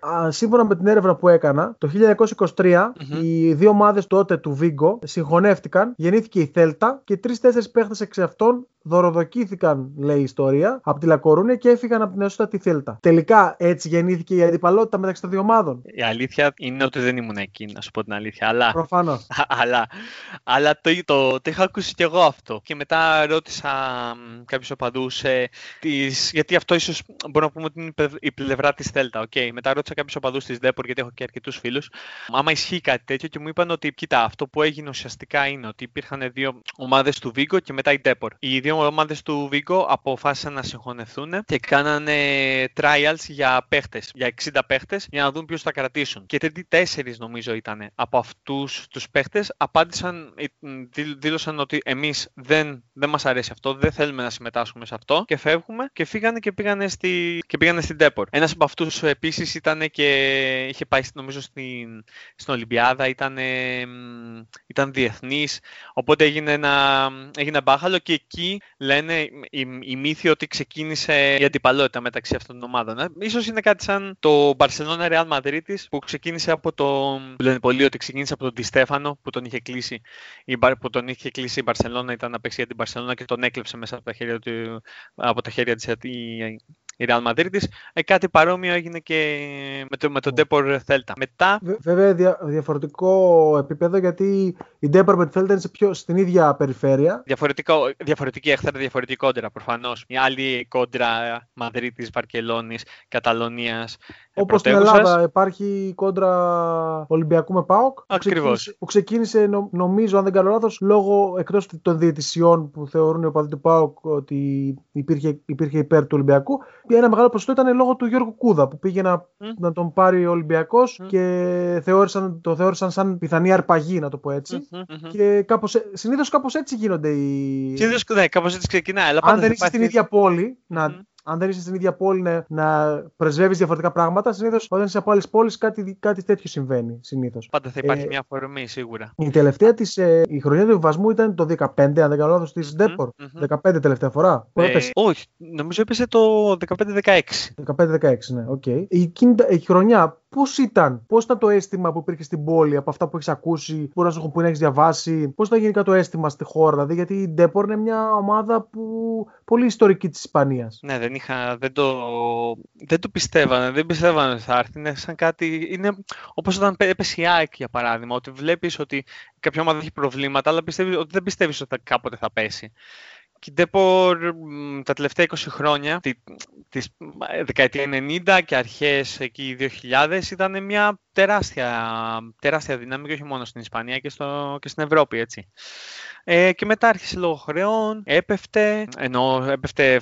Speaker 1: Α, σύμφωνα με την έρευνα που έκανα, το 1923
Speaker 2: Μμμ.
Speaker 1: οι δύο ομάδες τότε του Βίγκο συγχωνεύτηκαν, γεννήθηκε η Θέλτα και τρει-τέσσερι παίχτες εξ αυτών δωροδοκήθηκαν, λέει η ιστορία, από τη Λακορούνια και έφυγαν από την νεοσύστατη Θέλτα. Τελικά έτσι γεννήθηκε η αντιπαλότητα μεταξύ των δύο ομάδων.
Speaker 2: Η αλήθεια είναι ότι δεν ήμουν εκεί, να σου πω την αλήθεια. Αλλά,
Speaker 1: Προφανώς.
Speaker 2: αλλά, αλλά το, το, το είχα ακούσει κι εγώ αυτό. Και μετά ρώτησα κάποιους οπαδούς, ε, τις- γιατί αυτό ίσως μπορούμε να πούμε ότι είναι η πλευ- η πλευρά της Θέλτα. Okay. Μετά ρώτησα κάποιους οπαδούς της Δέπορ, γιατί έχω και αρκετούς φίλους, άμα ισχύει κάτι τέτοιο και μου είπαν ότι, κοίτα, αυτό που έγινε ουσιαστικά είναι ότι υπήρχαν δύο ομάδες του Βίγκο και μετά η Ντέπορ. Οι δύο ομάδες του Βίγκο αποφάσισαν να συγχωνευτούν και κάνανε trials για παίχτες, για 60 παίχτες, για να δουν ποιου θα κρατήσουν. Και τέτοιοι τέσσερις νομίζω ήταν από αυτούς τους παίχτες απάντησαν, ε, μ, δήλ- δήλωσαν ότι εμείς δεν, δεν μας αρέσει αυτό, δεν θέλουμε να συμμετάσχουμε σε αυτό και φεύγουμε και φύγανε και πήγανε, στη, και πήγανε στην Ντέπορ. Ένας από αυτούς επίσης ήταν και είχε πάει νομίζω στην, στην Ολυμπιάδα, ήταν, ε, μ, ήταν διεθνής. Οπότε έγινε ένα, έγινε μπάχαλο και εκεί λένε οι, οι μύθοι ότι ξεκίνησε η αντιπαλότητα μεταξύ αυτών των ομάδων. Ε, Ίσως είναι κάτι σαν το Barcelona Real Madrid που ξεκίνησε από το. που λένε πολλοί ότι ξεκίνησε από τον Τη Στέφανο που τον είχε κλείσει. Η, Μπαρ- που τον είχε κλείσει η Barcelona, ήταν να παίξει για την Barcelona και τον έκλεψε μέσα από τα χέρια, του, από τα χέρια της η, η Real Madrid. Ε, κάτι παρόμοιο έγινε και με, το, με τον Depor Celta. Μετά
Speaker 1: Βε- Βέβαια δια, διαφορετικό επίπεδο γιατί η Ντέπορ με τη Θέλτα είναι σε πιο, στην ίδια περιφέρεια.
Speaker 2: Διαφορετικό, διαφορετική έχθρα, διαφορετική κόντρα προφανώς. Μια άλλη κόντρα Μαδρίτη, Βαρκελόνη, Καταλωνίας.
Speaker 1: Όπως στην Ελλάδα υπάρχει η κόντρα Ολυμπιακού με ΠΑΟΚ. που
Speaker 2: Ακριβώς.
Speaker 1: ξεκίνησε- Που ξεκίνησε, νο- νομίζω, αν δεν κάνω λάθος, λόγω εκτός των διαιτησιών που θεωρούν οι οπαδοί του ΠΑΟΚ ότι υπήρχε, υπήρχε υπέρ του Ολυμπιακού. Ένα μεγάλο ποσοστό ήταν λόγω του Γιώργου Κούδα που πήγε να,
Speaker 2: Μμ.
Speaker 1: να τον πάρει ο Ολυμπιακός
Speaker 2: Μμ.
Speaker 1: και θεώρησαν, το θεώρησαν σαν πιθανή αρπαγή, να το πω έτσι. Και κάπως, ε- συνήθως κάπως έτσι γίνονται οι...
Speaker 2: Συνήθως ναι, κάπως έτσι ξεκινάει. Αλλά
Speaker 1: αν
Speaker 2: πάντα
Speaker 1: δεν
Speaker 2: θα
Speaker 1: είσαι στην
Speaker 2: υπάρχει-
Speaker 1: ίδια πόλη, να,
Speaker 2: Μμμ.
Speaker 1: Αν δεν είσαι στην ίδια πόλη να, να πρεσβεύεις διαφορετικά πράγματα, συνήθως όταν είσαι από άλλες πόλεις κάτι, κάτι τέτοιο συμβαίνει. Συνήθως.
Speaker 2: Πάντα θα υπάρχει
Speaker 1: Ε,
Speaker 2: μια αφορμή σίγουρα.
Speaker 1: Η τελευταία της, ε, η χρονιά του υποβιβασμού ήταν το 15, αν δεν κάνω λάθος, της Ντέπορ.
Speaker 2: μμμ.
Speaker 1: 15 τελευταία φορά. Πού
Speaker 2: Ε,
Speaker 1: έπεσε.
Speaker 2: όχι, νομίζω έπεσε το 15-16.
Speaker 1: 15-16, ναι, οκ. Η, εκείνη τα- η χρονιά πώς ήταν, πώς ήταν το αίσθημα που υπήρχε στην πόλη από αυτά που έχεις ακούσει, που να σου έχουν πει να έχεις διαβάσει, πώς ήταν γενικά το αίσθημα στη χώρα, δηλαδή, γιατί η Ντέπορ είναι μια ομάδα που πολύ ιστορική της Ισπανίας.
Speaker 2: Ναι, δεν, είχα, δεν, το, δεν το πιστεύανε, δεν πιστεύανε ότι θα έρθει. Είναι σαν κάτι, είναι όπως όταν πέ- έπεσε η ΑΕΚ για παράδειγμα, ότι βλέπεις ότι κάποια ομάδα έχει προβλήματα, αλλά πιστεύεις, ότι δεν πιστεύεις ότι θα- κάποτε θα πέσει. Και η Ντέπορ τα τελευταία 20 χρόνια, τη, τη δεκαετία 90 και αρχές εκεί 2000, ήταν μια τεράστια, τεράστια δύναμη και όχι μόνο στην Ισπανία και, στο, και στην Ευρώπη, έτσι. Ε, και μετά άρχισε λόγω χρεών, έπεφτε, ενώ έπεφτε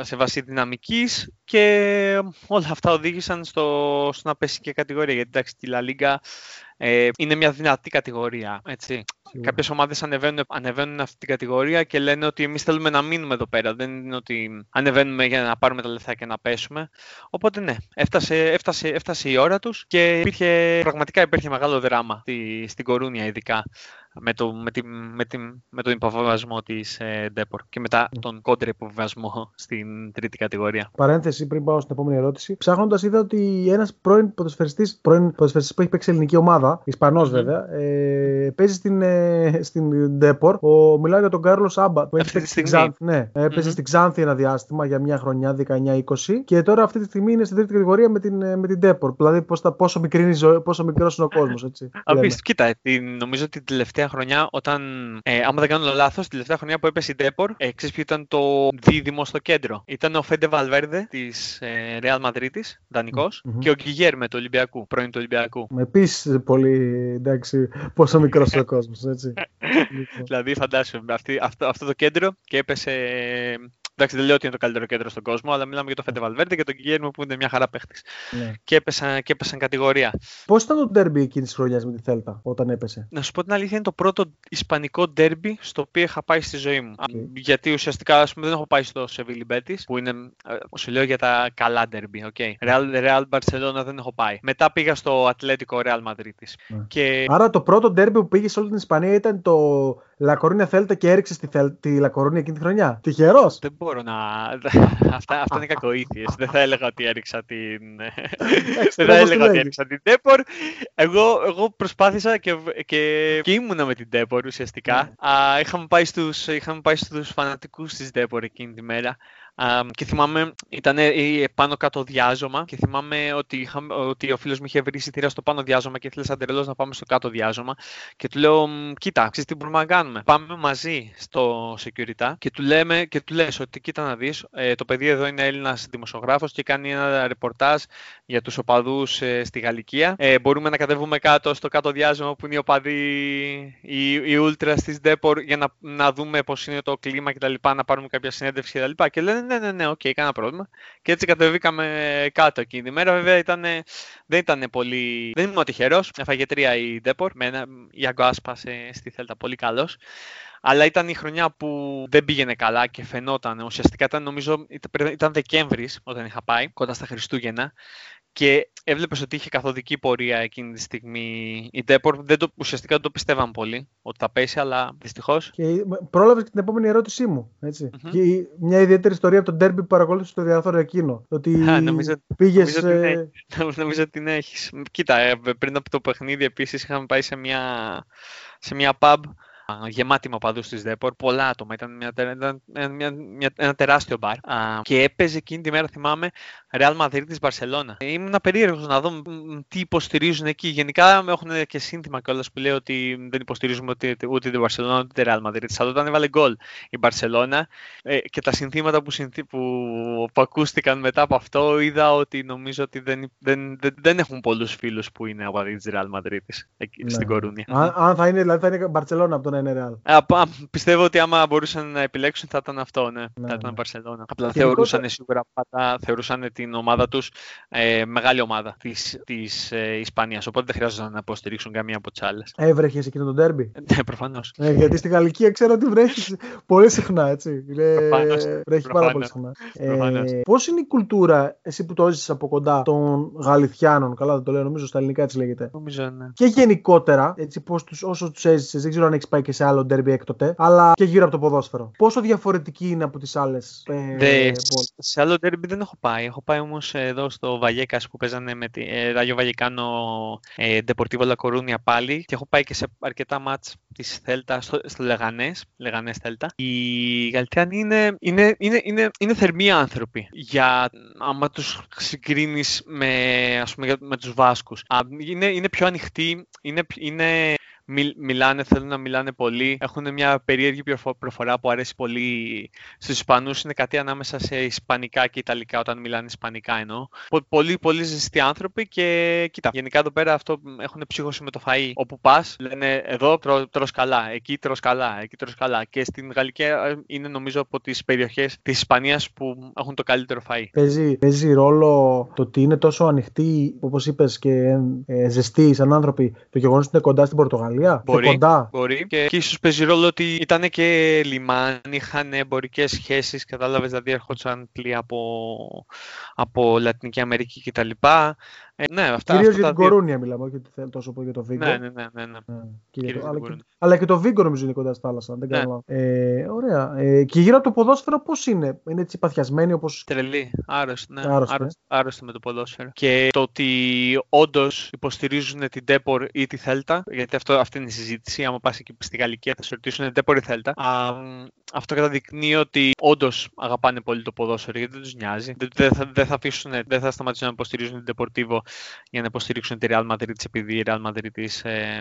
Speaker 2: σε βάση δυναμικής και όλα αυτά οδήγησαν στο, στο να πέσει και κατηγορία. Γιατί εντάξει, τη La Liga ε, είναι μια δυνατή κατηγορία. Έτσι. Κάποιες ομάδες ανεβαίνουν, ανεβαίνουν αυτή την κατηγορία και λένε ότι εμείς θέλουμε να μείνουμε εδώ πέρα. Δεν είναι ότι ανεβαίνουμε για να πάρουμε τα λεφτά και να πέσουμε. Οπότε ναι, έφτασε, έφτασε, έφτασε η ώρα τους και υπήρχε, πραγματικά υπήρχε μεγάλο δράμα στη, στην Κορούνια ειδικά με, το, με, τη, με, τη, με τον υποβιβασμό της ε, Ντέπορ και μετά τον κόντρε υποβιβασμό στην τρίτη κατηγορία.
Speaker 1: Παρένθεση πριν πάω στην επόμενη ερώτηση. Ψάχνοντας, είδα ότι ένας πρώην ποδοσφαιριστής που έχει παίξει ελληνική ομάδα, Ισπανός mm-hmm. βέβαια, ε, παίζει στην, ε, στην Ντέπορ. Ο, μιλάω για τον Κάρλος Άμπα που έχει παίξει στην Ξάνθη. Ναι, έπαιζε mm-hmm. στην Ξάνθη ένα διάστημα για μια χρονιά, 19-20. Και τώρα αυτή τη στιγμή είναι στην τρίτη κατηγορία με την, ε, με την Ντέπορ. Δηλαδή πόσο, πόσο, πόσο μικρός είναι ο κόσμος.
Speaker 2: Κοίτα, νομίζω ότι την τελευταία τελευταία χρονιά, όταν, ε, άμα δεν κάνω λάθος, τη τελευταία χρονιά που έπεσε η Ντέπορ, ε, ξέρεις ποιο ήταν το δίδυμο στο κέντρο. Ήταν ο Φέντε Βαλβέρδε της ε, Real Madrid, δανεικο mm-hmm. και ο Γκυγέρμε του Ολυμπιακού, πρώην του Ολυμπιακού.
Speaker 1: Με πεις πολύ, εντάξει, πόσο μικρός ο κόσμος, έτσι.
Speaker 2: δηλαδή, φαντάσου, αυτό, αυτό το κέντρο και έπεσε Εντάξει, δεν λέω ότι είναι το καλύτερο κέντρο στον κόσμο, αλλά μιλάμε για το Φέντε Βαλβέρντε και τον Κιγέρμο που είναι μια χαρά παίχτης. Ναι. Και, έπεσαν, και έπεσαν κατηγορία.
Speaker 1: Πώς ήταν το ντέρμπι εκείνη της χρονιάς με τη Θέλτα όταν έπεσε;
Speaker 2: Να σου πω την αλήθεια, είναι το πρώτο ισπανικό ντέρμπι στο οποίο είχα πάει στη ζωή μου. Okay. Γιατί ουσιαστικά ας πούμε, δεν έχω πάει στο Σεβίλι Μπέτη, που είναι, ε, σου λέω για τα καλά ντέρμπι. Okay. Real, Real Barcelona δεν έχω πάει. Μετά πήγα στο Ατλέτικο Real Madrid. Ναι. Και...
Speaker 1: Άρα το πρώτο ντέρμπι που πήγε σε όλη την Ισπανία ήταν το Λακορούνια Θέλτα και έριξε τη, τη Λακορούνια εκείνη τη χρονιά. Τυχερός.
Speaker 2: Δεν μπορώ να. αυτά, αυτά είναι κακοήθειες. Δεν θα έλεγα ότι έριξα την. Δεν θα έλεγα ότι έριξα την Τέπορ. Εγώ, εγώ προσπάθησα και, και, και ήμουνα με την Τέπορ ουσιαστικά. Mm. Α, είχαμε πάει στους, είχαμε πάει στους φανατικούς της Τέπορ εκείνη τη μέρα και θυμάμαι, ήταν πάνω κάτω διάζωμα και θυμάμαι ότι, είχα, ότι ο φίλος μου είχε βρει εισιτήρια στο πάνω διάζωμα και ήθελε σαν τρελό να πάμε στο κάτω διάζωμα. Και του λέω, κοίτα, ξέρεις τι μπορούμε να κάνουμε; Πάμε μαζί στο security και του, λέμε, και του λες ότι κοίτα να δεις, ε, το παιδί εδώ είναι Έλληνας δημοσιογράφος και κάνει ένα ρεπορτάζ για τους οπαδούς ε, στη Γαλικία. Ε, μπορούμε να κατεβούμε κάτω στο κάτω διάζωμα που είναι οι οπαδοί, οι, οι Ultra της Depor για να, να δούμε πώς είναι το κλίμα κτλ. Να πάρουμε κάποια συνέντευξη κτλ. Και, και λένε ναι, ναι, ναι, OK, okay, κανένα πρόβλημα. Και έτσι κατεβήκαμε κάτω εκείνη τη μέρα. Βέβαια ήταν, δεν ήταν πολύ. Δεν ήμουν τυχερός. Έφαγε τρία η Ντέπορ. Με ένα Ιαγκο Άσπα στη Θέλτα, πολύ καλός. Αλλά ήταν η χρονιά που δεν πήγαινε καλά και φαινόταν. Ουσιαστικά ήταν, νομίζω, ήταν Δεκέμβρης όταν είχα πάει, κοντά στα Χριστούγεννα και έβλεπες ότι είχε καθοδική πορεία εκείνη τη στιγμή η Ντέπορ. Δεν το, ουσιαστικά δεν το πιστεύαν πολύ ότι θα πέσει, αλλά δυστυχώς.
Speaker 1: Και πρόλαβες και την επόμενη ερώτησή μου. Έτσι. Mm-hmm. Και μια ιδιαίτερη ιστορία από τον Ντέρμπι που παρακολούθησε το διαδόρο εκείνο. Ότι
Speaker 2: νομίζω, πήγες, νομίζω, ε... νομίζω ότι την έχει. Κοίτα, ε, πριν από το παιχνίδι επίσης είχαμε πάει σε μια, σε μια pub γεμάτη με οπαδούς της ΔΕΠΟΡ, πολλά άτομα. Ήταν, μια, ήταν μια, μια, ένα τεράστιο μπαρ. Α, και έπαιζε εκείνη τη μέρα, θυμάμαι, Real Madrid της Μπαρσελόνα. Ήμουν περίεργος να δω τι υποστηρίζουν εκεί. Γενικά έχουν και σύνθημα κιόλας που λέει ότι δεν υποστηρίζουμε ούτε, ούτε την Μπαρσελόνα ούτε την Real Madrid. Αλλά όταν έβαλε γκολ η Μπαρσελόνα ε, και τα συνθήματα που, συνθή, που, που, ακούστηκαν μετά από αυτό, είδα ότι νομίζω ότι δεν, δεν, δεν, δεν έχουν πολλούς φίλους που είναι από της Real Madrid ναι. στην Κορούνια.
Speaker 1: Αν, αν θα είναι, δηλαδή θα είναι Μπαρσελόνα από τον είναι
Speaker 2: πιστεύω ότι άμα μπορούσαν να επιλέξουν θα ήταν αυτό, ναι. ναι θα ήταν Μπαρσελόνα. Απλά θεωρούσαν σίγουρα πάντα, θεωρούσαν την ομάδα τους ε, μεγάλη ομάδα της, της ε, Ισπανίας, οπότε δεν χρειάζονταν να υποστηρίξουν καμία από τις άλλες.
Speaker 1: Έβρεχες εκείνο τον τέρμπι.
Speaker 2: ναι, προφανώς.
Speaker 1: Ε, γιατί στη Γαλλικία ξέρω ότι βρέχεις πολύ συχνά, έτσι. Προφανώς. Βρέχεις πάρα πολύ συχνά. Ε, πώς είναι η κουλτούρα, εσύ που το έζησες από κοντά, των Γαλιθιάνων, καλά δεν το λέω, νομίζω στα ελληνικά τη λέγεται.
Speaker 2: Νομίζω, ναι.
Speaker 1: Και γενικότερα, έτσι, πώς τους, όσο τους έζησες, δεν ξέρω αν έχεις πάει και σε άλλο ντέρμπι έκτοτε, αλλά και γύρω από το ποδόσφαιρο. Πόσο διαφορετική είναι από τις άλλες ε,
Speaker 2: Σε άλλο ντέρμπι δεν έχω πάει. Έχω πάει όμως εδώ στο Βαγέκα που παίζανε με τη ε, Ράγιο Βαγεκάνο ε, Deportivo La Coruña πάλι και έχω πάει και σε αρκετά μάτς της Θέλτα στο, στο Λεγανέ, Λεγανέ Θέλτα. Οι Γαλτιάνοι είναι, είναι, είναι, είναι, είναι θερμοί άνθρωποι. Για άμα τους συγκρίνεις με, ας πούμε, με τους Βάσκους. Είναι, είναι πιο ανοιχτοί, είναι, είναι μιλάνε, θέλουν να μιλάνε πολύ. Έχουν μια περίεργη προφορά που αρέσει πολύ στους Ισπανούς. Είναι κάτι ανάμεσα σε Ισπανικά και Ιταλικά όταν μιλάνε Ισπανικά εννοώ. Πολύ, πολύ ζεστοί άνθρωποι και κοίτα, γενικά εδώ πέρα αυτό έχουν ψύχωση με το φαΐ. Όπου πας λένε εδώ τρώ, τρως καλά, εκεί τρως καλά, εκεί τρως καλά. Και στην Γαλλικία ε, είναι νομίζω από τις περιοχές της Ισπανίας που έχουν το καλύτερο φαΐ.
Speaker 1: Παίζει, παίζει ρόλο το ότι είναι τόσο ανοιχτοί, όπως είπες, και ε, ζεστοί σαν άνθρωποι, το γεγονός ότι είναι κοντά στην Πορτογαλία.
Speaker 2: Μπορεί,
Speaker 1: κοντά.
Speaker 2: μπορεί. Και, και ίσως παίζει ρόλο ότι ήταν και λιμάνι, είχαν εμπορικές σχέσεις, κατάλαβες, δηλαδή έρχονταν πλοία από, από Λατινική Αμερική κτλ.
Speaker 1: Ε, ναι, αυτά, Κυρίως για την δύο... Κορούνια μιλάμε, όχι ότι τόσο πολύ για το Βίγκο.
Speaker 2: Ναι, ναι, ναι. ναι, ναι.
Speaker 1: ναι το... αλλά, και... αλλά, και... το Βίγκο νομίζω είναι κοντά στη θάλασσα. Δεν ναι. ε, ωραία. Ε, και γύρω από το ποδόσφαιρο πώς είναι, είναι έτσι παθιασμένοι όπω.
Speaker 2: Τρελή, άρρωστοι, ναι. άρρωστοι, με το ποδόσφαιρο. Και το ότι όντως υποστηρίζουν την Ντέπορ ή τη Θέλτα, γιατί αυτό, αυτή είναι η συζήτηση. Άμα πας εκεί στη Γαλλική θα σε ρωτήσουν Ντέπορ ή Θέλτα. Α, αυτό καταδεικνύει ότι όντως αγαπάνε πολύ το ποδόσφαιρο γιατί δεν τους νοιάζει. Δεν θα, δεν θα, αφήσουν, δεν θα σταματήσουν να υποστηρίζουν την Deportivo για να υποστηρίξουν τη Real Madrid επειδή η Real Madrid ε,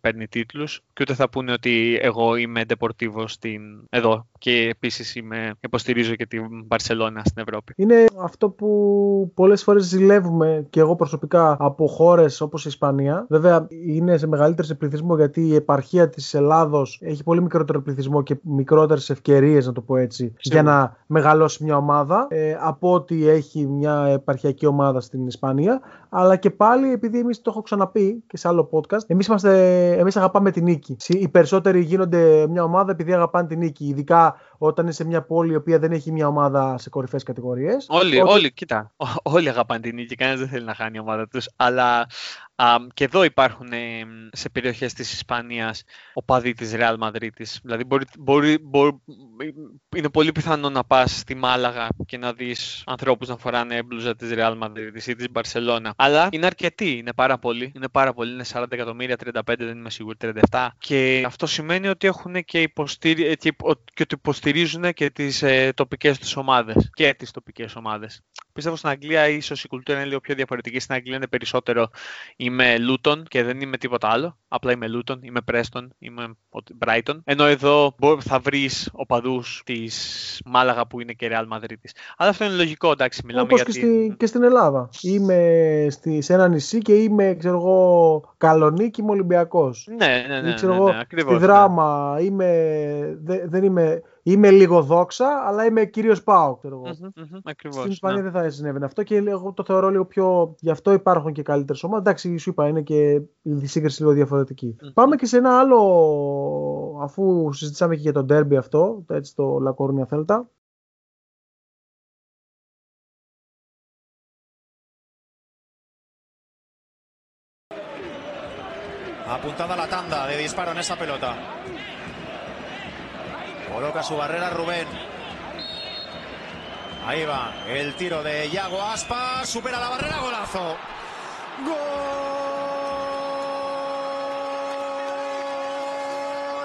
Speaker 2: παίρνει τίτλους. Και ούτε θα πούνε ότι εγώ είμαι Deportivo στην, εδώ και επίσης υποστηρίζω και την Barcelona στην Ευρώπη.
Speaker 1: Είναι αυτό που πολλές φορές ζηλεύουμε και εγώ προσωπικά από χώρες όπως η Ισπανία. Βέβαια είναι σε μεγαλύτερο σε πληθυσμό γιατί η επαρχία της Ελλάδος έχει πολύ μικρότερο πληθυσμό και μικρότερες ευκαιρίες, να το πω έτσι, για να μεγαλώσει μια ομάδα ε, από ότι έχει μια επαρχιακή ομάδα στην Ισπανία. Αλλά και πάλι, επειδή εμείς το έχω ξαναπεί και σε άλλο podcast, εμείς εμείς αγαπάμε την νίκη. Οι περισσότεροι γίνονται μια ομάδα επειδή αγαπάνε την νίκη. Ειδικά όταν είσαι σε μια πόλη η οποία δεν έχει μια ομάδα σε κορυφαίε κατηγορίες.
Speaker 2: Όλοι, όλοι, κοίτα. Όλοι αγαπάνε την νίκη. Κανένας δεν θέλει να χάνει η ομάδα τους. Αλλά και εδώ υπάρχουν ε, σε περιοχές της Ισπανίας οπαδοί της Real Madrid. Δηλαδή μπορεί, μπορεί, μπορεί, είναι πολύ πιθανό να πας στη Μάλαγα και να δεις ανθρώπους να φοράνε μπλούζα της Real Madrid ή της Barcelona. Αλλά είναι αρκετοί, είναι πάρα πολλοί. Είναι πάρα πολλοί, είναι 40 εκατομμύρια, 35 δεν είμαι σίγουρη, 37. Και αυτό σημαίνει ότι έχουν και, υποστηρι... και, και ότι υποστηρίζουν και τις ε, τοπικές τους ομάδες. Και τις τοπικές ομάδες. Πιστεύω στην Αγγλία ίσως η κουλτούρα είναι λίγο πιο διαφορετική. Στην Αγγλία είναι περισσότερο είμαι Λούτον και δεν είμαι τίποτα άλλο. Απλά είμαι Λούτον, είμαι Πρέστον, είμαι Brighton. Ενώ εδώ θα βρεις οπαδούς της Μάλαγα που είναι και Real Madrid. Αλλά αυτό είναι λογικό, εντάξει, μιλάμε
Speaker 1: Όπως
Speaker 2: για.
Speaker 1: Και, στη, και στην Ελλάδα. Είμαι στη, σε ένα νησί και είμαι, ξέρω εγώ, Καλονίκη, είμαι Ολυμπιακός.
Speaker 2: Ναι, ναι, ναι.
Speaker 1: Ξέρω
Speaker 2: ναι, ναι,
Speaker 1: ναι, ακριβώς, στη δράμα ναι. είμαι, δεν είμαι Είμαι λίγο δόξα, αλλά είμαι κυρίω πάω. Ξέρω
Speaker 2: ακριβώς,
Speaker 1: Στην Ισπανία ναι. δεν θα συνέβαινε αυτό και εγώ το θεωρώ λίγο πιο. Γι' αυτό υπάρχουν και καλύτερες ομάδες. Εντάξει, σου είπα, είναι και η σύγκριση λίγο Πάμε και σε ένα άλλο, αφού συζητήσαμε και για το ντέρμπι αυτό, έτσι το Λακόρνια Θέλτα.
Speaker 4: Apuntada la tanda de disparo en esa pelota. Coloca su barrera Rubén. Ahí va el tiro de Yago Aspas. Supera la barrera, golazo.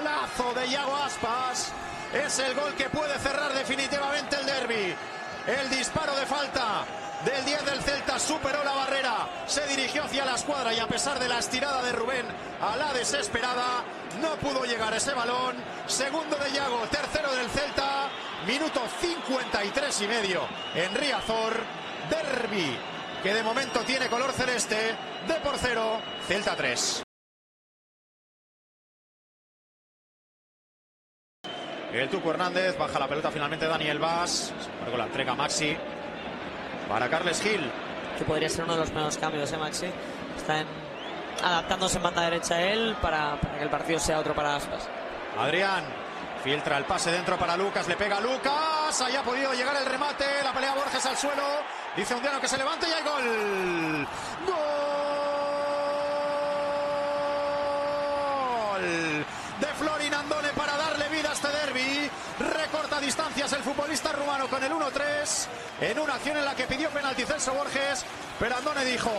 Speaker 4: Golazo de Yago Aspas. Es el gol que puede cerrar definitivamente el derby. El disparo de falta del 10 del Celta superó la barrera, se dirigió hacia la escuadra y a pesar de la estirada de Rubén a la desesperada, no pudo llegar ese balón. Segundo de Yago, tercero del Celta, minuto 53 y medio en Riazor, derby que de momento tiene color celeste, de por cero, Celta 3. El Tuco Hernández baja la pelota finalmente Daniel Vaz. Sin la entrega Maxi para Carles Gil.
Speaker 5: Que podría ser uno de los primeros cambios, ¿eh, Maxi? Está adaptándose en banda derecha él para, que el partido sea otro para Aspas.
Speaker 4: Adrián filtra el pase dentro para Lucas, le pega a Lucas, ahí ha podido llegar el remate, la pelea Borges al suelo, dice Undiano que se levante y hay gol. Gol de Florin Andone para darle vida a este derby distancias el futbolista rumano con el 1-3 en una acción en la que pidió penalti Celso Borges, pero Andone dijo,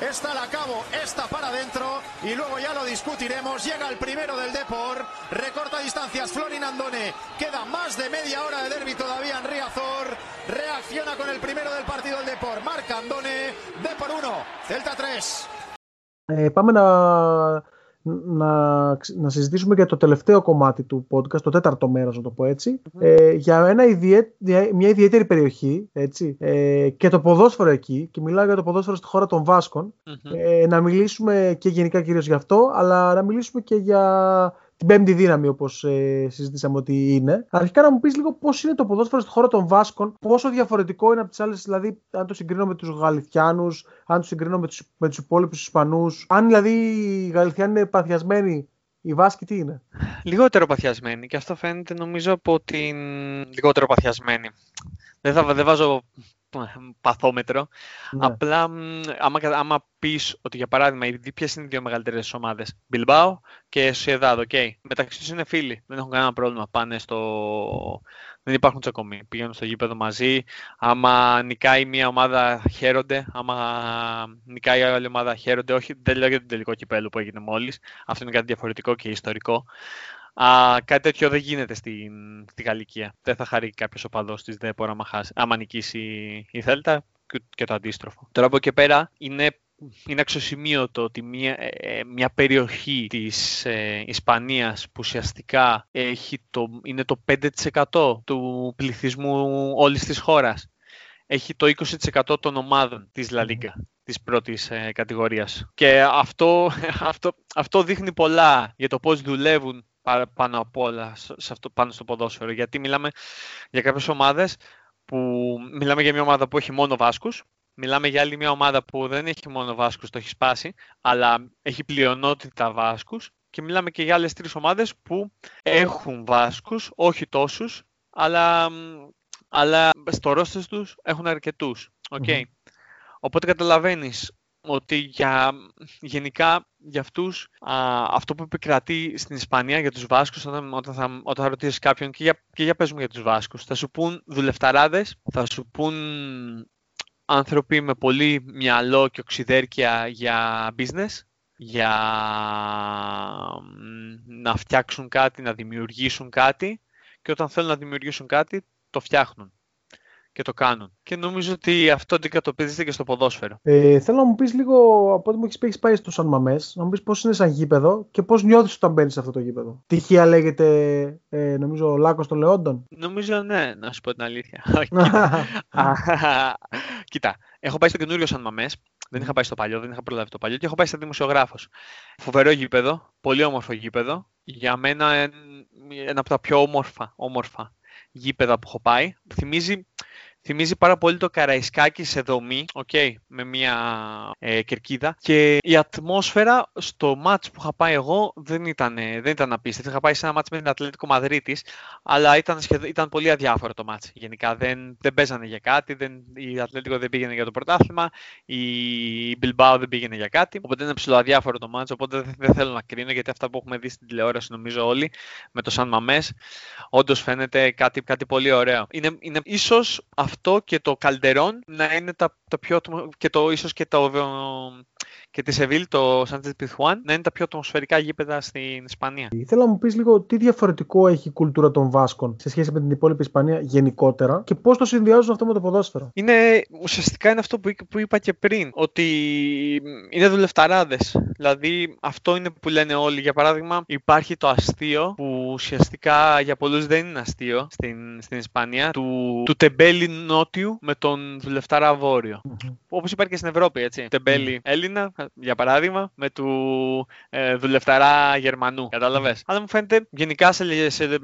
Speaker 4: esta la acabo, esta para adentro y luego ya lo discutiremos. Llega el primero del Depor, recorta distancias Florin Andone, queda más de media hora de derbi todavía en Riazor, reacciona con el primero del partido del Depor, marca Andone, Depor 1, Celta 3.
Speaker 1: Eh, vamos να, να συζητήσουμε για το τελευταίο κομμάτι του podcast, το τέταρτο μέρος να το πω έτσι, ε, για ένα ιδιαί, μια ιδιαίτερη περιοχή έτσι, ε, και το ποδόσφαιρο εκεί και μιλάω για το ποδόσφαιρο στη χώρα των βασκων ε, να μιλήσουμε και γενικά κυρίως γι' αυτό αλλά να μιλήσουμε και για την πέμπτη δύναμη όπως ε, συζητήσαμε ότι είναι. Αρχικά να μου πεις λίγο πώς είναι το ποδόσφαιρο στη χώρα των Βάσκων, πόσο διαφορετικό είναι από τις άλλες, δηλαδή αν το συγκρίνω με τους Γαλιθιάνου, αν το συγκρίνω με τους με τους υπόλοιπους Ισπανούς. Αν δηλαδή οι Γαλιθιάνοι είναι παθιασμένοι οι Βάσκοι τι είναι;
Speaker 2: Λιγότερο παθιασμένοι και αυτό φαίνεται νομίζω από την. Λιγότερο παθιασμένοι. Δεν, θα, δεν βάζω παθόμετρο. Ναι. Απλά, άμα, άμα πεις ότι για παράδειγμα, ποιες είναι οι δύο μεγαλύτερες ομάδες, Bilbao και Sociedad, okay. μεταξύ τους είναι φίλοι, δεν έχουν κανένα πρόβλημα. Πάνε στο. Δεν υπάρχουν τσακωμοί. Πηγαίνουν στο γήπεδο μαζί. Άμα νικάει μια ομάδα, χαίρονται. Άμα νικάει άλλη ομάδα, χαίρονται. Όχι, δεν λέω για τον τελικό κυπέλο που έγινε μόλις. Αυτό είναι κάτι διαφορετικό και ιστορικό. Α, κάτι τέτοιο δεν γίνεται στην, στη Γαλλικία. Δεν θα χαρεί κάποιος οπαδό της ΔΕΠΟΡ άμα, άμα νικήσει η Θέλτα και το αντίστροφο. Τώρα από εκεί πέρα είναι είναι αξιοσημείωτο ότι μια, ε, ε, μια περιοχή της ε, Ισπανίας που ουσιαστικά έχει το, είναι το 5% του πληθυσμού όλης της χώρας έχει το 20% των ομάδων της La Liga, της πρώτης ε, κατηγορίας. Και αυτό, αυτό, αυτό δείχνει πολλά για το πώς δουλεύουν πάνω απ' όλα σε αυτό, πάνω στο ποδόσφαιρο. Γιατί μιλάμε για κάποιες ομάδες που μιλάμε για μια ομάδα που έχει μόνο Βάσκους, μιλάμε για άλλη μια ομάδα που δεν έχει μόνο Βάσκους, το έχει σπάσει, αλλά έχει πλειονότητα Βάσκους και μιλάμε και για άλλες τρεις ομάδες που έχουν Βάσκους, όχι τόσους, αλλά, αλλά στο ρόστες τους έχουν αρκετούς. Okay. Οπότε καταλαβαίνεις ότι για, γενικά για αυτούς αυτό που επικρατεί στην Ισπανία για τους Βάσκους όταν, όταν, θα, όταν θα ρωτήσεις κάποιον και για, και για παίζουμε για τους Βάσκους θα σου πούν δουλευταράδες, θα σου πούν άνθρωποι με πολύ μυαλό και οξυδέρκεια για business για να φτιάξουν κάτι, να δημιουργήσουν κάτι και όταν θέλουν να δημιουργήσουν κάτι το φτιάχνουν και το κάνουν. Και νομίζω ότι αυτό αντικατοπτρίζεται και στο ποδόσφαιρο.
Speaker 1: Ε, θέλω να μου πεις λίγο από ό,τι μου έχεις πάει στο Σαν Μαμές, να μου πεις πώς είναι σαν γήπεδο και πώς νιώθεις όταν μπαίνεις σε αυτό το γήπεδο. Τυχαία λέγεται, ε, νομίζω, Λάκος των Λεόντων.
Speaker 2: Νομίζω ναι, να σου πω την αλήθεια. Κοίτα, έχω πάει στο καινούριο Σαν Μαμές. Δεν είχα πάει στο παλιό, δεν είχα προλάβει το παλιό και έχω πάει σαν δημοσιογράφος. Φοβερό γήπεδο, πολύ όμορφο γήπεδο. Για μένα ένα από τα πιο όμορφα, όμορφα γήπεδα που έχω πάει. Θυμίζει Θυμίζει πάρα πολύ το Καραϊσκάκι σε δομή, okay, με μια ε, κερκίδα. Και η ατμόσφαιρα στο μάτς που είχα πάει εγώ δεν ήταν, δεν ήταν απίστευτη. Είχα πάει σε ένα μάτς με την Ατλέτικο Μαδρίτης, αλλά ήταν, ήταν πολύ αδιάφορο το μάτς. Γενικά δεν, δεν παίζανε για κάτι, δεν, η Ατλέτικο δεν πήγαινε για το πρωτάθλημα, η Bilbao δεν πήγαινε για κάτι. Οπότε είναι ψηλό αδιάφορο το μάτς, οπότε δεν, δεν θέλω να κρίνω, γιατί αυτά που έχουμε δει στην τηλεόραση νομίζω όλοι με το Σαν Μαμές, όντως φαίνεται κάτι, κάτι πολύ ωραίο. Είναι, είναι ίσως αυτό και το Καλντερόν να είναι τα, τα πιο και το ίσως και το και τη Σεβίλ, το Σάντζε Πιθουάν, να είναι τα πιο ατμοσφαιρικά γήπεδα στην Ισπανία.
Speaker 1: Ήθελα να μου πεις λίγο τι διαφορετικό έχει η κουλτούρα των Βάσκων σε σχέση με την υπόλοιπη Ισπανία γενικότερα και πώς το συνδυάζουν αυτό με το ποδόσφαιρο.
Speaker 2: Είναι, ουσιαστικά είναι αυτό που, που είπα και πριν, ότι είναι δουλευταράδες. Δηλαδή αυτό είναι που λένε όλοι. Για παράδειγμα, υπάρχει το αστείο που ουσιαστικά για πολλούς δεν είναι αστείο στην, στην Ισπανία, του, του τεμπέλη νότιου με τον δουλευταρά βόρειο. Mm-hmm. Όπως υπάρχει και στην Ευρώπη, έτσι. Τεμπέλη Έλληνα, για παράδειγμα, με του ε, δουλευταρά Γερμανού. Κατάλαβες. Αλλά μου φαίνεται γενικά, σε, σε,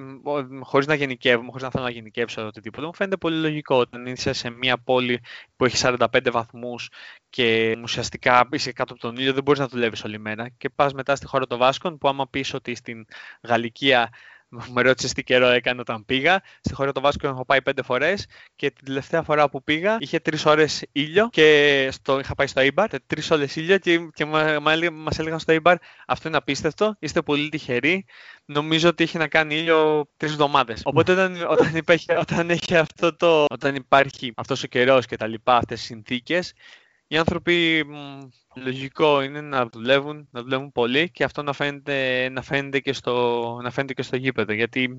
Speaker 2: χωρίς να γενικεύουμε, χωρίς να θέλω να γενικεύσω οτιδήποτε, μου φαίνεται πολύ λογικό όταν είσαι σε μια πόλη που έχει 45 βαθμούς και ουσιαστικά είσαι κάτω από τον ήλιο, δεν μπορείς να δουλεύεις όλη μέρα. Και πας μετά στη χώρα των Βάσκων, που άμα πεις ότι στην Γαλλικία με ρώτησες τι καιρό έκανε όταν πήγα. Στη χώρα του Βάσκου έχω πάει πέντε φορές και την τελευταία φορά που πήγα είχε τρεις ώρες ήλιο και στο, είχα πάει στο Ιμπαρ. Τρεις ώρες ήλιο και, και μα έλεγαν στο Ιμπαρ αυτό είναι απίστευτο. Είστε πολύ τυχεροί. Νομίζω ότι έχει να κάνει ήλιο τρεις εβδομάδες. Οπότε όταν, όταν, υπάρχει, όταν, έχει αυτό το, όταν υπάρχει αυτός ο καιρός και τα λοιπά, αυτές οι συνθήκες, οι άνθρωποι λογικό είναι να δουλεύουν, να δουλεύουν πολύ και αυτό να φαίνεται, να φαίνεται, και, στο, να φαίνεται και στο γήπεδο. Γιατί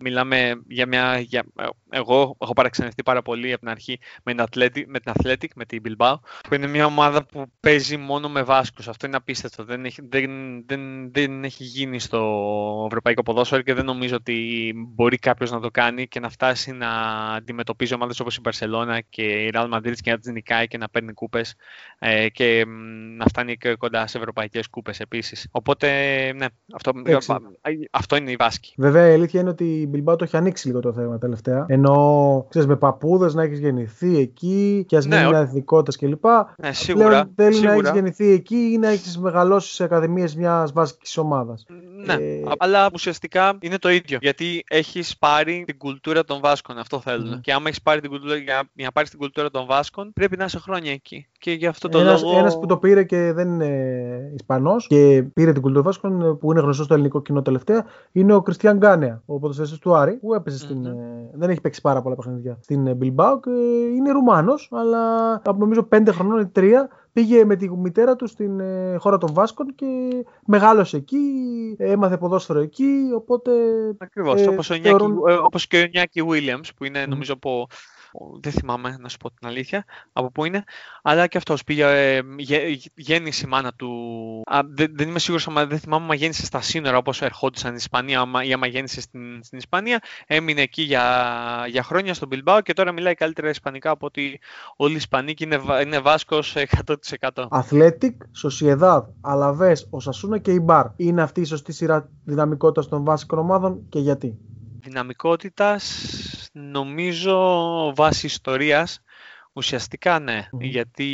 Speaker 2: μιλάμε για μια. Για, εγώ έχω παραξενευτεί πάρα πολύ από την αρχή με την Athletic, με, την Athletic, με την Bilbao, που είναι μια ομάδα που παίζει μόνο με Βάσκους. Αυτό είναι απίστευτο. Δεν έχει, δεν, δεν, δεν έχει γίνει στο ευρωπαϊκό ποδόσφαιρο και δεν νομίζω ότι μπορεί κάποιος να το κάνει και να φτάσει να αντιμετωπίζει ομάδες όπως η Barcelona και η Real Madrid και να τι νικάει και να παίρνει κούπες. Ε, και να φτάνει και κοντά σε ευρωπαϊκές κούπες επίσης. Οπότε, ναι, αυτό, αυτό είναι η βάσκη.
Speaker 1: Βέβαια, η αλήθεια είναι ότι η Μπιλμπάου το έχει ανοίξει λίγο το θέμα τελευταία. Ενώ ξέρεις, με παππούδες να έχεις γεννηθεί εκεί και ας μην ναι, είναι εθνικότητα κλπ.
Speaker 2: Ναι, σίγουρα. Πλέον
Speaker 1: θέλει σίγουρα. να έχεις γεννηθεί εκεί ή να έχεις μεγαλώσει σε ακαδημίες μιας βάσκης ομάδας.
Speaker 2: Ναι, ε... αλλά ουσιαστικά είναι το ίδιο. Γιατί έχεις πάρει την κουλτούρα των Βάσκων. Αυτό θέλουν. Mm. Και άμα έχεις πάρει την κουλτούρα, για, για να πάρεις την κουλτούρα των Βάσκων, πρέπει να είσαι χρόνια εκεί. Και γι' αυτό το
Speaker 1: ένας,
Speaker 2: λόγο.
Speaker 1: Ένας που το πήρε και δεν είναι Ισπανός και πήρε την κουλτούρα Βάσκων που είναι γνωστό στο ελληνικό κοινό τελευταία είναι ο Κριστιαν Γκάνεα, ο ποδοσφαιριστής του Άρη, που έπαιζε mm-hmm. στην. Ε, δεν έχει παίξει πάρα πολλά παιχνίδια στην Μπιλμπάου και είναι Ρουμάνος, αλλά από νομίζω πέντε χρονών ή τρία πήγε με τη μητέρα του στην ε, χώρα των Βάσκων και μεγάλωσε εκεί, έμαθε ποδόσφαιρο εκεί, οπότε...
Speaker 2: Ακριβώς, ε, όπως, θεωρούν... Ε, όπως και ο Νιάκη Williams που είναι νομίζω από δεν θυμάμαι να σου πω την αλήθεια από πού είναι, αλλά και αυτός πήγε, ε, γέννησε η μάνα του, α, δεν, δεν, είμαι σίγουρος, αλλά δεν θυμάμαι αν γέννησε στα σύνορα όπως ερχόντουσαν στην Ισπανία ή άμα γέννησε στην, στην Ισπανία, έμεινε εκεί για, για χρόνια στον Μπιλμπάο και τώρα μιλάει καλύτερα Ισπανικά από ότι όλοι οι Ισπανοί και είναι, είναι Βάσκος 100%.
Speaker 1: Αθλέτικ, Σοσιεδάδ, Αλαβές, Οσασούνα και η Μπαρ. Είναι αυτή η σωστή σειρά δυναμικότητας των βάσκων ομάδων και γιατί;
Speaker 2: Δυναμικότητας νομίζω βάσει ιστορίας Ουσιαστικά ναι, γιατί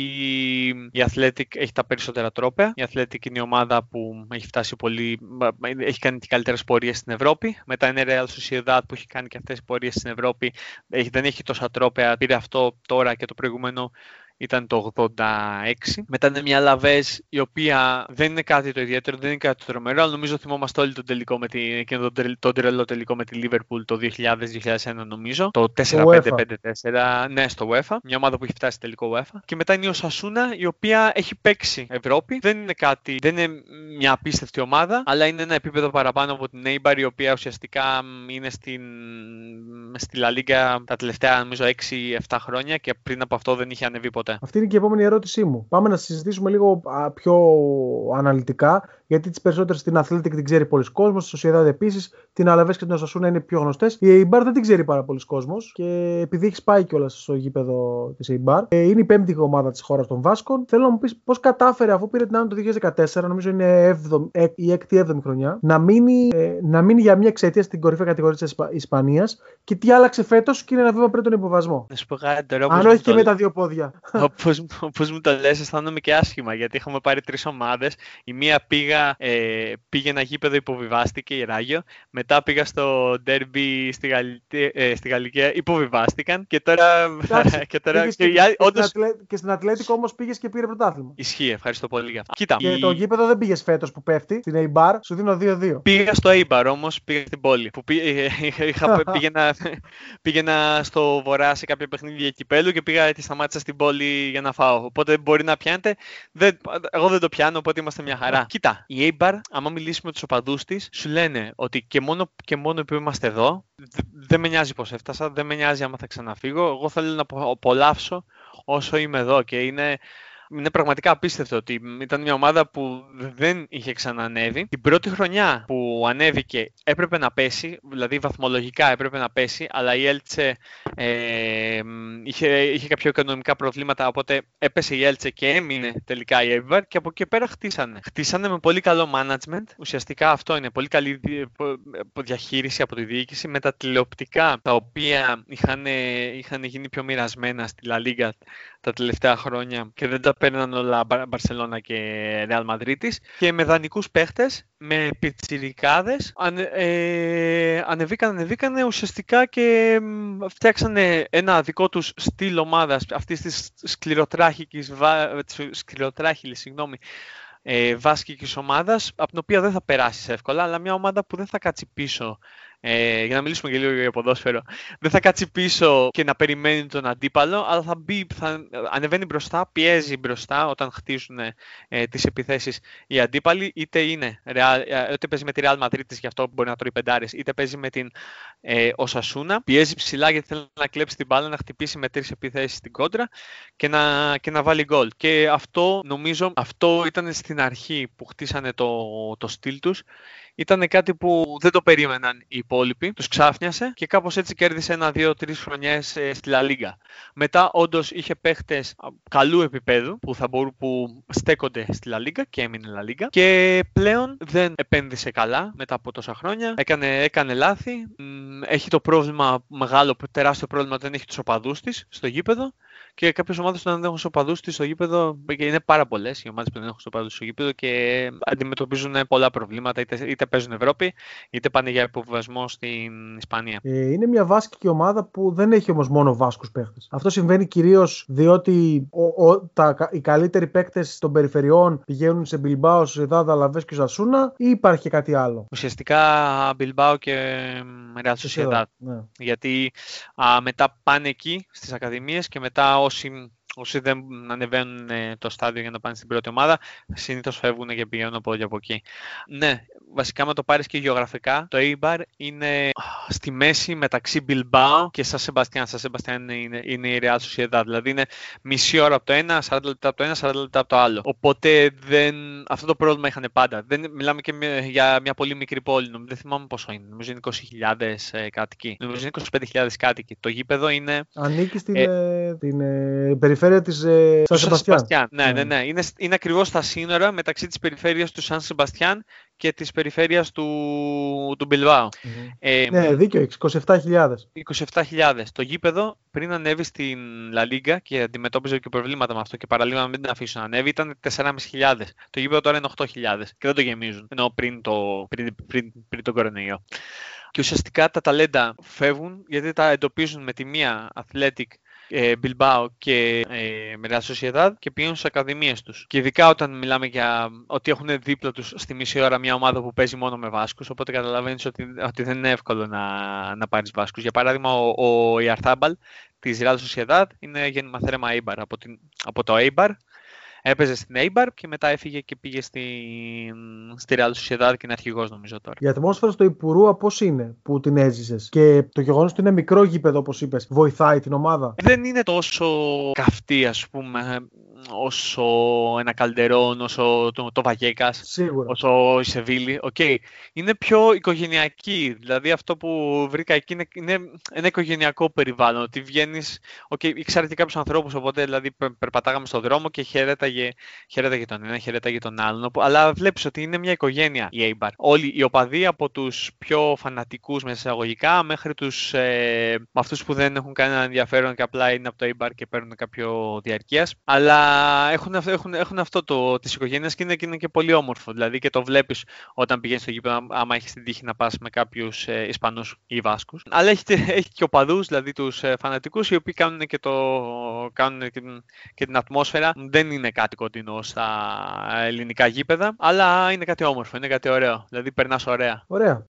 Speaker 2: η Athletic έχει τα περισσότερα τρόπια. Η Athletic είναι η ομάδα που έχει φτάσει πολύ, έχει κάνει και καλύτερες πορείες στην Ευρώπη. Μετά είναι η Real Sociedad που έχει κάνει και αυτές τις πορείες στην Ευρώπη. δεν έχει τόσα τρόπια. Πήρε αυτό τώρα και το προηγούμενο ήταν το 86. Μετά είναι μια Λαβέζ η οποία δεν είναι κάτι το ιδιαίτερο, δεν είναι κάτι το τρομερό, αλλά νομίζω θυμόμαστε όλοι τον τελικό με την, τον, τον τρελό τελικό με τη Liverpool το 2000-2001 νομίζω. Το 4-5-5-4, ναι, στο UEFA. Μια ομάδα που έχει φτάσει τελικό UEFA. Και μετά είναι η Οσασούνα η οποία έχει παίξει Ευρώπη. Δεν είναι κάτι, δεν είναι μια απίστευτη ομάδα, αλλά είναι ένα επίπεδο παραπάνω από την Eibar η οποία ουσιαστικά είναι στην, στη La Liga τα τελευταία νομίζω 6-7 χρόνια και πριν από αυτό δεν είχε ανεβεί ποτέ.
Speaker 1: Αυτή είναι και η επόμενη ερώτησή μου. Πάμε να συζητήσουμε λίγο πιο αναλυτικά, γιατί τις περισσότερες στην Athletic την ξέρει πολλοί κόσμος, στη Sociedad επίσης, την Αλαβέ και την Οσασούνα είναι πιο γνωστές. Η Eibar δεν την ξέρει πάρα πολλοί κόσμος και επειδή έχεις πάει κιόλας στο γήπεδο της Eibar, ε, είναι η πέμπτη ομάδα της χώρας των Βάσκων. Θέλω να μου πεις πώς κατάφερε αφού πήρε την άνω το 2014, νομίζω είναι 7, η 6η-7η χρονιά, να μείνει, ε, να μείνει για μια εξαιτία στην κορυφαία κατηγορία της Ισπανίας και τι άλλαξε φέτος και είναι ένα βήμα πριν τον υποβασμό. Αν όχι και με τα δύο πόδια.
Speaker 2: Όπως μου το λες, αισθάνομαι και άσχημα γιατί είχαμε πάρει τρεις ομάδες. Η μία πήγα, ε, πήγε ένα γήπεδο, υποβιβάστηκε η Ράγιο. Μετά πήγα στο ντέρμπι στη, ε, στη Γαλλικία, υποβιβάστηκαν. Και τώρα.
Speaker 1: και, τώρα και, και, όντως... και στην Ατλέτικο όμως πήγες και πήρε πρωτάθλημα.
Speaker 2: Ισχύει, ευχαριστώ πολύ για αυτό. Κοίτα.
Speaker 1: Και η... το γήπεδο δεν πήγες φέτος που πέφτει, στην Eibar, σου δίνω 2-2.
Speaker 2: Πήγα στο Eibar όμως, πήγα στην πόλη. Που πήγα, είχα, πήγαινα, πήγαινα στο βορρά σε κάποια παιχνίδια κυπέλου και πήγα και σταμάτησα στην πόλη για να φάω. Οπότε μπορεί να πιάνετε. Δεν, εγώ δεν το πιάνω, οπότε είμαστε μια χαρά. Κοίτα, η Eibar, άμα μιλήσουμε με τους οπαδούς της, σου λένε ότι και μόνο, και μόνο που είμαστε εδώ, δεν με νοιάζει πώς έφτασα, δεν με νοιάζει άμα θα ξαναφύγω. Εγώ θέλω να απολαύσω όσο είμαι εδώ και είναι είναι πραγματικά απίστευτο ότι ήταν μια ομάδα που δεν είχε ξανανέβει. Την πρώτη χρονιά που ανέβηκε έπρεπε να πέσει, δηλαδή βαθμολογικά έπρεπε να πέσει, αλλά η Έλτσε ε, είχε, είχε κάποια οικονομικά προβλήματα, οπότε έπεσε η Έλτσε και έμεινε τελικά η Εύβαρ και από εκεί πέρα χτίσανε. Χτίσανε με πολύ καλό management, ουσιαστικά αυτό είναι πολύ καλή διαχείριση από τη διοίκηση με τα τηλεοπτικά τα οποία είχαν, είχαν γίνει πιο μοιρασμένα στη La Liga τα τελευταία χρόνια και δεν τα παίρναν όλα Μπαρσελόνα και Ρεάλ Μαδρίτης και με δανεικούς παίχτες, με πιτσιρικάδες ανε, ε, ανεβήκαν, ανεβήκαν ουσιαστικά και φτιάξανε ένα δικό τους στυλ ομάδας αυτής της σκληροτράχηλης, σκληροτράχηλης συγγνώμη, ε, βάσκικης ομάδας από την οποία δεν θα περάσεις εύκολα αλλά μια ομάδα που δεν θα κάτσει πίσω ε, για να μιλήσουμε και λίγο για ποδόσφαιρο, δεν θα κάτσει πίσω και να περιμένει τον αντίπαλο, αλλά θα, μπει, θα ανεβαίνει μπροστά, πιέζει μπροστά όταν χτίζουν ε, τις επιθέσεις οι αντίπαλοι, είτε είναι Real, ε, είτε παίζει με τη Real Madrid, γι' αυτό μπορεί να τρώει πεντάρες, είτε παίζει με την ε, Οσασούνα, πιέζει ψηλά γιατί θέλει να κλέψει την μπάλα, να χτυπήσει με τρεις επιθέσεις στην κόντρα και να, και να βάλει γκολ. Και αυτό νομίζω, αυτό ήταν στην αρχή που χτίσανε το, το στυλ τους ήταν κάτι που δεν το περίμεναν οι υπόλοιποι, τους ξάφνιασε και κάπως έτσι κέρδισε ένα, δύο, τρεις χρονιές ε, στη Λα Λίγκα. Μετά όντως είχε παίχτες καλού επίπεδου που, θα μπορούν, που στέκονται στη Λα Λίγκα και έμεινε Λα Λίγκα και πλέον δεν επένδυσε καλά μετά από τόσα χρόνια, έκανε, έκανε λάθη, έχει το πρόβλημα μεγάλο, τεράστιο πρόβλημα, δεν έχει τους οπαδούς της στο γήπεδο και κάποιες ομάδες που δεν έχουν οπαδού στο γήπεδο, και είναι πάρα πολλές οι ομάδες που δεν έχουν οπαδού στο γήπεδο και αντιμετωπίζουν πολλά προβλήματα, είτε, είτε παίζουν Ευρώπη, είτε πάνε για υποβιβασμό στην Ισπανία.
Speaker 1: Ε, είναι μια βάσκικη ομάδα που δεν έχει όμως μόνο βάσκους παίχτες. Αυτό συμβαίνει κυρίως διότι ο, ο, τα, οι καλύτεροι παίκτες των περιφερειών πηγαίνουν σε Μπιλμπάο, Σιδάδα, Λαβές και Ζασούνα ή υπάρχει και κάτι άλλο;
Speaker 2: Ουσιαστικά Μπιλμπάο και Real Sociedad. Ναι. Γιατί α, μετά πάνε εκεί στις ακαδημίες και μετά όσοι, όσοι δεν ανεβαίνουν ε, το στάδιο για να πάνε στην πρώτη ομάδα, συνήθως φεύγουν και πηγαίνουν από εκεί από εκεί. Ναι, βασικά με το πάρεις και γεωγραφικά, το Eibar είναι στη μέση μεταξύ Bilbao και Σαν Σεμπαστιάν. Σαν Σεμπαστιάν είναι, είναι η Real Sociedad, δηλαδή είναι μισή ώρα από το ένα, 40 λεπτά από το ένα, 40 λεπτά από το άλλο. Οπότε δεν, αυτό το πρόβλημα είχαν πάντα. Δεν, μιλάμε και για μια πολύ μικρή πόλη, δεν θυμάμαι πόσο είναι, νομίζω είναι 20.000 ε, κάτοικοι. Νομίζω είναι 25.000 κάτοικοι. Το γήπεδο είναι...
Speaker 1: Ανήκει στην ε, ε την, ε, περιφέρεια της ε, Σαν Σεμπαστιάν.
Speaker 2: Ναι, ναι, ναι, ναι. Είναι, είναι ακριβώς στα σύνορα μεταξύ της περιφέρειας του Σαν Σεμπαστιάν και της περιφέρειας του, του μπιλβαου
Speaker 1: Ε, ναι, δίκιο, 27.000.
Speaker 2: 27.000. Το γήπεδο πριν ανέβει στην Λα Λίγκα και αντιμετώπιζε και προβλήματα με αυτό και παραλίγο να μην την αφήσουν να ανέβει, ήταν 4.500. Το γήπεδο τώρα είναι 8.000 και δεν το γεμίζουν, ενώ πριν, το, πριν, πριν, πριν τον κορονοϊό. Και ουσιαστικά τα ταλέντα φεύγουν γιατί τα εντοπίζουν με τη μία Athletic ε, Bilbao και ε, Real Sociedad και πηγαίνουν στις ακαδημίες τους. Και ειδικά όταν μιλάμε για ότι έχουν δίπλα τους στη μισή ώρα μια ομάδα που παίζει μόνο με Βάσκους, οπότε καταλαβαίνεις ότι, ότι δεν είναι εύκολο να, να πάρεις Βάσκους. Για παράδειγμα, ο, ο Ιαρθάμπαλ της Real Sociedad είναι γέννημα θέρεμα Eibar από, την, από το Eibar έπαιζε στην Eibar και μετά έφυγε και πήγε στη, στη Real Sociedad και είναι αρχηγός νομίζω τώρα.
Speaker 1: Η ατμόσφαιρα στο Υπουρούα πώς είναι που την έζησες; Και το γεγονός ότι είναι μικρό γήπεδο όπως είπες, βοηθάει την ομάδα;
Speaker 2: Δεν είναι τόσο καυτή ας πούμε όσο ένα Καλντερόν, όσο το, το Βαγέκα, όσο η Σεβίλη. Okay. Είναι πιο οικογενειακή. Δηλαδή αυτό που βρήκα εκεί είναι, είναι ένα οικογενειακό περιβάλλον. Ότι βγαίνεις. Okay, ήξερα και κάποιους ανθρώπους, οπότε δηλαδή περπατάγαμε στον δρόμο και χαιρέταγε, χαιρέταγε τον ένα, χαιρέταγε τον άλλον. Αλλά βλέπεις ότι είναι μια οικογένεια η Eibar. Όλοι οι οπαδοί από τους πιο φανατικούς μέσα εισαγωγικά μέχρι τους ε, αυτούς που δεν έχουν κανένα ενδιαφέρον και απλά είναι από το Eibar και παίρνουν κάποιο διαρκείας. Αλλά έχουν, έχουν, έχουν αυτό το, της οικογένειας και είναι, και είναι και πολύ όμορφο. Δηλαδή και το βλέπεις όταν πηγαίνεις στο γήπεδο, άμα έχεις την τύχη να πας με κάποιους ε, Ισπανούς ή Βάσκους. Αλλά έχει, έχει και οπαδούς, δηλαδή τους ε, φανατικούς, οι οποίοι κάνουν και, το, κάνουν και, την, και την ατμόσφαιρα. Δεν είναι κάτι κοντινό στα ελληνικά γήπεδα, αλλά είναι κάτι όμορφο, είναι κάτι ωραίο. Δηλαδή περνάς ωραία.
Speaker 1: Ωραία.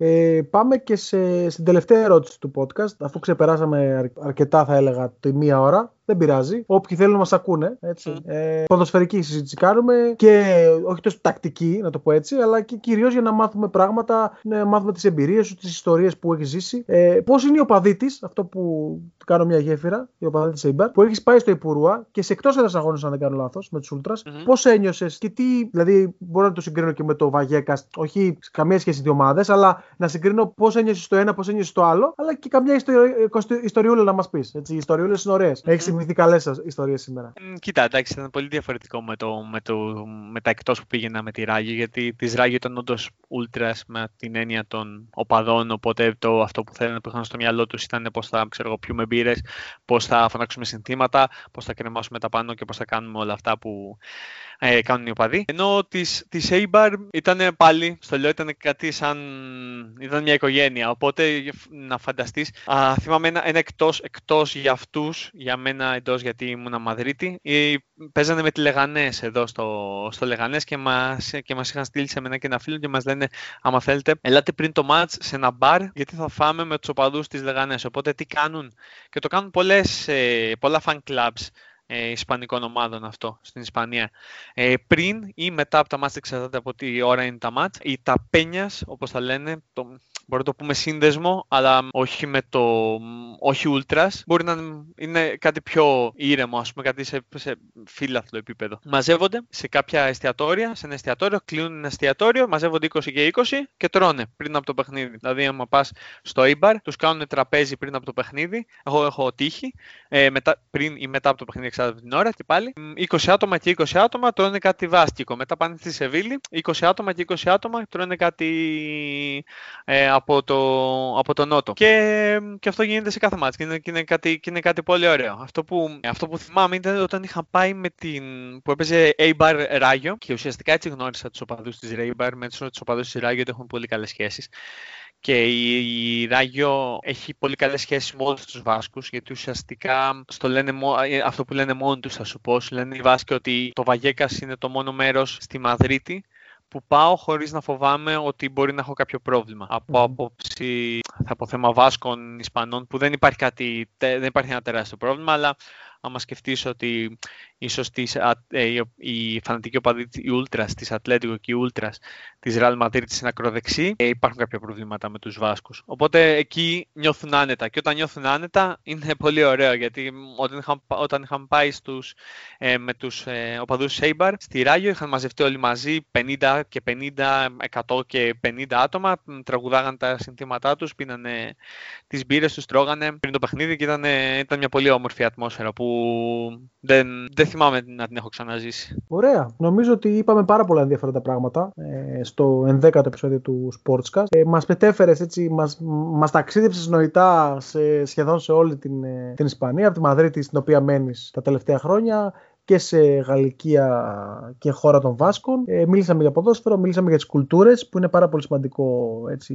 Speaker 1: Ε, πάμε και σε, στην τελευταία ερώτηση του podcast, αφού ξεπεράσαμε αρκετά θα έλεγα τη μία ώρα δεν πειράζει. Όποιοι θέλουν να μας ακούνε. Έτσι. Mm. Ε, ποδοσφαιρική συζήτηση κάνουμε και όχι τόσο τακτική, να το πω έτσι, αλλά και κυρίως για να μάθουμε πράγματα, να μάθουμε τις εμπειρίες σου, τις ιστορίες που έχεις ζήσει. Ε, Πώς είναι η οπαδή αυτό που κάνω μια γέφυρα, η οπαδή τη Eibar, που έχεις πάει στο Υπουρούα και σε εκτός έδρας αγώνες, αν δεν κάνω λάθος, με τους Ultras. Mm-hmm. Πώς ένιωσες και τι, δηλαδή, μπορώ να το συγκρίνω και με το Βαγέκα, όχι καμία σχέση δύο ομάδες, αλλά να συγκρίνω πώς ένιωσες το ένα, πώς ένιωσες το άλλο, αλλά και καμιά ιστοριούλα να μας πεις. Οι ιστοριούλες είναι ωραίες. Mm-hmm θυμηθεί καλέ ιστορίες σήμερα.
Speaker 2: Κοίτα, εντάξει, ήταν πολύ διαφορετικό με, το, με, το, με τα εκτός που πήγαινα με τη Ράγιο, γιατί της Ράγιο ήταν όντως ούλτρα με την έννοια των οπαδών. Οπότε το, αυτό που θέλανε που είχαν στο μυαλό τους ήταν πώς θα ξέρω, πιούμε μπύρες, πώς θα φωνάξουμε συνθήματα, πώς θα κρεμάσουμε τα πάνω και πώς θα κάνουμε όλα αυτά που ε, κάνουν οι οπαδοί. Ενώ της της Eibar ήταν πάλι, στο λέω, ήταν κάτι σαν. ήταν μια οικογένεια. Οπότε να φανταστείς. Θυμάμαι ένα, ένα εκτός εκτός για αυτούς, για μένα εντός γιατί ήμουν Μαδρίτη. Παίζανε με τη Λεγανές εδώ στο, στο Λεγανές και μας και μας είχαν στείλει σε μένα και ένα φίλο και μας λένε: Άμα θέλετε, ελάτε πριν το match σε ένα μπαρ, γιατί θα φάμε με τους οπαδούς της Λεγανές. Οπότε τι κάνουν; Και το κάνουν πολλές, ε, πολλά fan clubs ε, ισπανικών ομάδων αυτό στην Ισπανία. Ε, πριν ή μετά από τα μάτια, εξαρτάται από τι ώρα είναι τα μάτια, οι ταπένιας, όπως τα λένε, το, μπορεί να το πούμε σύνδεσμο, αλλά όχι με το, όχι ultras. Μπορεί να είναι κάτι πιο ήρεμο, ας πούμε, κάτι σε, σε φύλαθλο επίπεδο. Μαζεύονται σε κάποια εστιατόρια, σε ένα εστιατόριο, κλείνουν ένα εστιατόριο, μαζεύονται 20 και 20 και τρώνε πριν από το παιχνίδι. Δηλαδή, άμα πας στο Ibar, τους κάνουν τραπέζι πριν από το παιχνίδι. Εγώ έχω τύχη, ε, μετά, πριν ή μετά από το παιχνίδι, εξάρτητα την ώρα και πάλι. 20 άτομα και 20 άτομα τρώνε κάτι βάστικο. Μετά πάνε στη Σεβίλη, 20 άτομα και 20 άτομα τρώνε κάτι ε, από, το, από το Νότο. Και, και αυτό γίνεται σε κάθε μάτς και είναι, και είναι, κάτι, και είναι κάτι πολύ ωραίο. Αυτό που, αυτό που θυμάμαι ήταν όταν είχα πάει με την, που έπαιζε A-Bar Ράγιο και ουσιαστικά έτσι γνώρισα τους οπαδούς της A-Bar με τους οπαδούς της Ράγιο ότι έχουν πολύ καλές σχέσεις. Και η, η Ράγιο έχει πολύ καλές σχέσεις με όλους τους Βάσκους, γιατί ουσιαστικά στο λένε, ε, αυτό που λένε μόνοι τους, θα σου πω, λένε οι Βάσκοι ότι το Βαγέκας είναι το μόνο μέρος στη Μαδρίτη που πάω χωρίς να φοβάμαι ότι μπορεί να έχω κάποιο πρόβλημα. Από άποψη, θα πω θέμα Βάσκων, Ισπανών, που δεν υπάρχει, κάτι, δεν υπάρχει ένα τεράστιο πρόβλημα, αλλά άμα σκεφτείς ότι ίσως τις, ε, οι φανατικοί οπαδοί, οι Ultras της Ατλέτικο και οι Ultras της Real Madrid στην ακροδεξή, ε, υπάρχουν κάποια προβλήματα με τους Βάσκους. Οπότε εκεί νιώθουν άνετα και όταν νιώθουν άνετα είναι πολύ ωραίο γιατί όταν είχαμε, όταν είχαμε πάει στους, ε, με τους ε, οπαδούς Σέιμπαρ στη Ράγιο είχαν μαζευτεί όλοι μαζί 50 και 50, 100 και 50 άτομα, τραγουδάγαν τα συνθήματά τους, πίνανε τις μπύρες τους, τρώγανε πριν το παιχνίδι και ήταν, ήταν μια πολύ όμορφη ατμόσφαιρα που δεν, δεν θυμάμαι να την έχω ξαναζήσει.
Speaker 1: Ωραία. Νομίζω ότι είπαμε πάρα πολλά ενδιαφέροντα πράγματα ε, στο 11ο επεισόδιο του Sportscast. Ε, μας πετέφερες έτσι, μας, μας ταξίδεψες νοητά σε, σχεδόν σε όλη την, ε, την Ισπανία, από τη Μαδρίτη στην οποία μένεις τα τελευταία χρόνια και σε Γαλλικία και χώρα των Βάσκων. Ε, μίλησαμε για ποδόσφαιρο, μίλησαμε για τις κουλτούρες που είναι πάρα πολύ σημαντικό έτσι,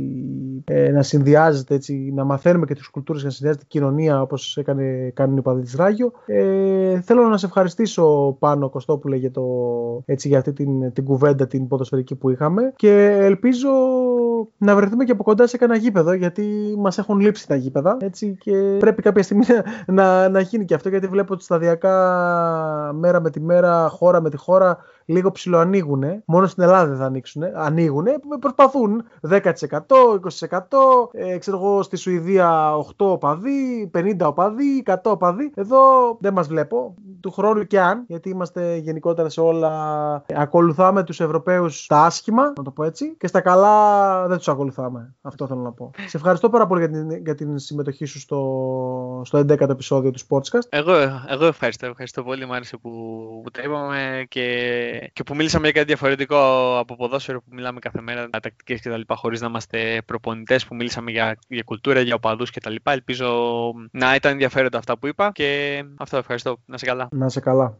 Speaker 1: ε, να συνδυάζεται, έτσι, να μαθαίνουμε και τις κουλτούρες και να συνδυάζεται η κοινωνία όπως έκανε, κάνουν οι παδί της Ράγιο. Ε, θέλω να σε ευχαριστήσω πάνω Κωστόπουλε για, το, έτσι, για αυτή την, την κουβέντα την ποδοσφαιρική που είχαμε και ελπίζω να βρεθούμε και από κοντά σε κανένα γήπεδο γιατί μας έχουν λείψει τα γήπεδα έτσι, και πρέπει κάποια στιγμή να, να γίνει και αυτό γιατί βλέπω ότι σταδιακά μέρα με τη μέρα, χώρα με τη χώρα, λίγο ψηλοανοίγουν. Μόνο στην Ελλάδα δεν θα ανοίξουν. Ανοίγουν, προσπαθούν 10%, 20%. Ε, ξέρω εγώ στη Σουηδία 8 οπαδοί, 50 οπαδοί, 100 οπαδοί. Εδώ δεν μας βλέπω. Του χρόνου και αν, γιατί είμαστε γενικότερα σε όλα. Ακολουθάμε τους Ευρωπαίους τα άσχημα, να το πω έτσι, και στα καλά δεν τους ακολουθάμε. Αυτό θέλω να πω. Σε ευχαριστώ πάρα πολύ για την, για την συμμετοχή σου στο, στο 11ο επεισόδιο του Sportscast.
Speaker 2: Εγώ, εγώ ευχαριστώ, ευχαριστώ πολύ. Μ' άρεσε που, που τα είπαμε και και που μίλησαμε για κάτι διαφορετικό από ποδόσφαιρο που μιλάμε κάθε μέρα, τακτικές κτλ. χωρίς να είμαστε προπονητές, που μίλησαμε για, για κουλτούρα, για οπαδούς κτλ. Ελπίζω να ήταν ενδιαφέροντα αυτά που είπα και αυτό ευχαριστώ. Να σε καλά.
Speaker 1: Να σε καλά.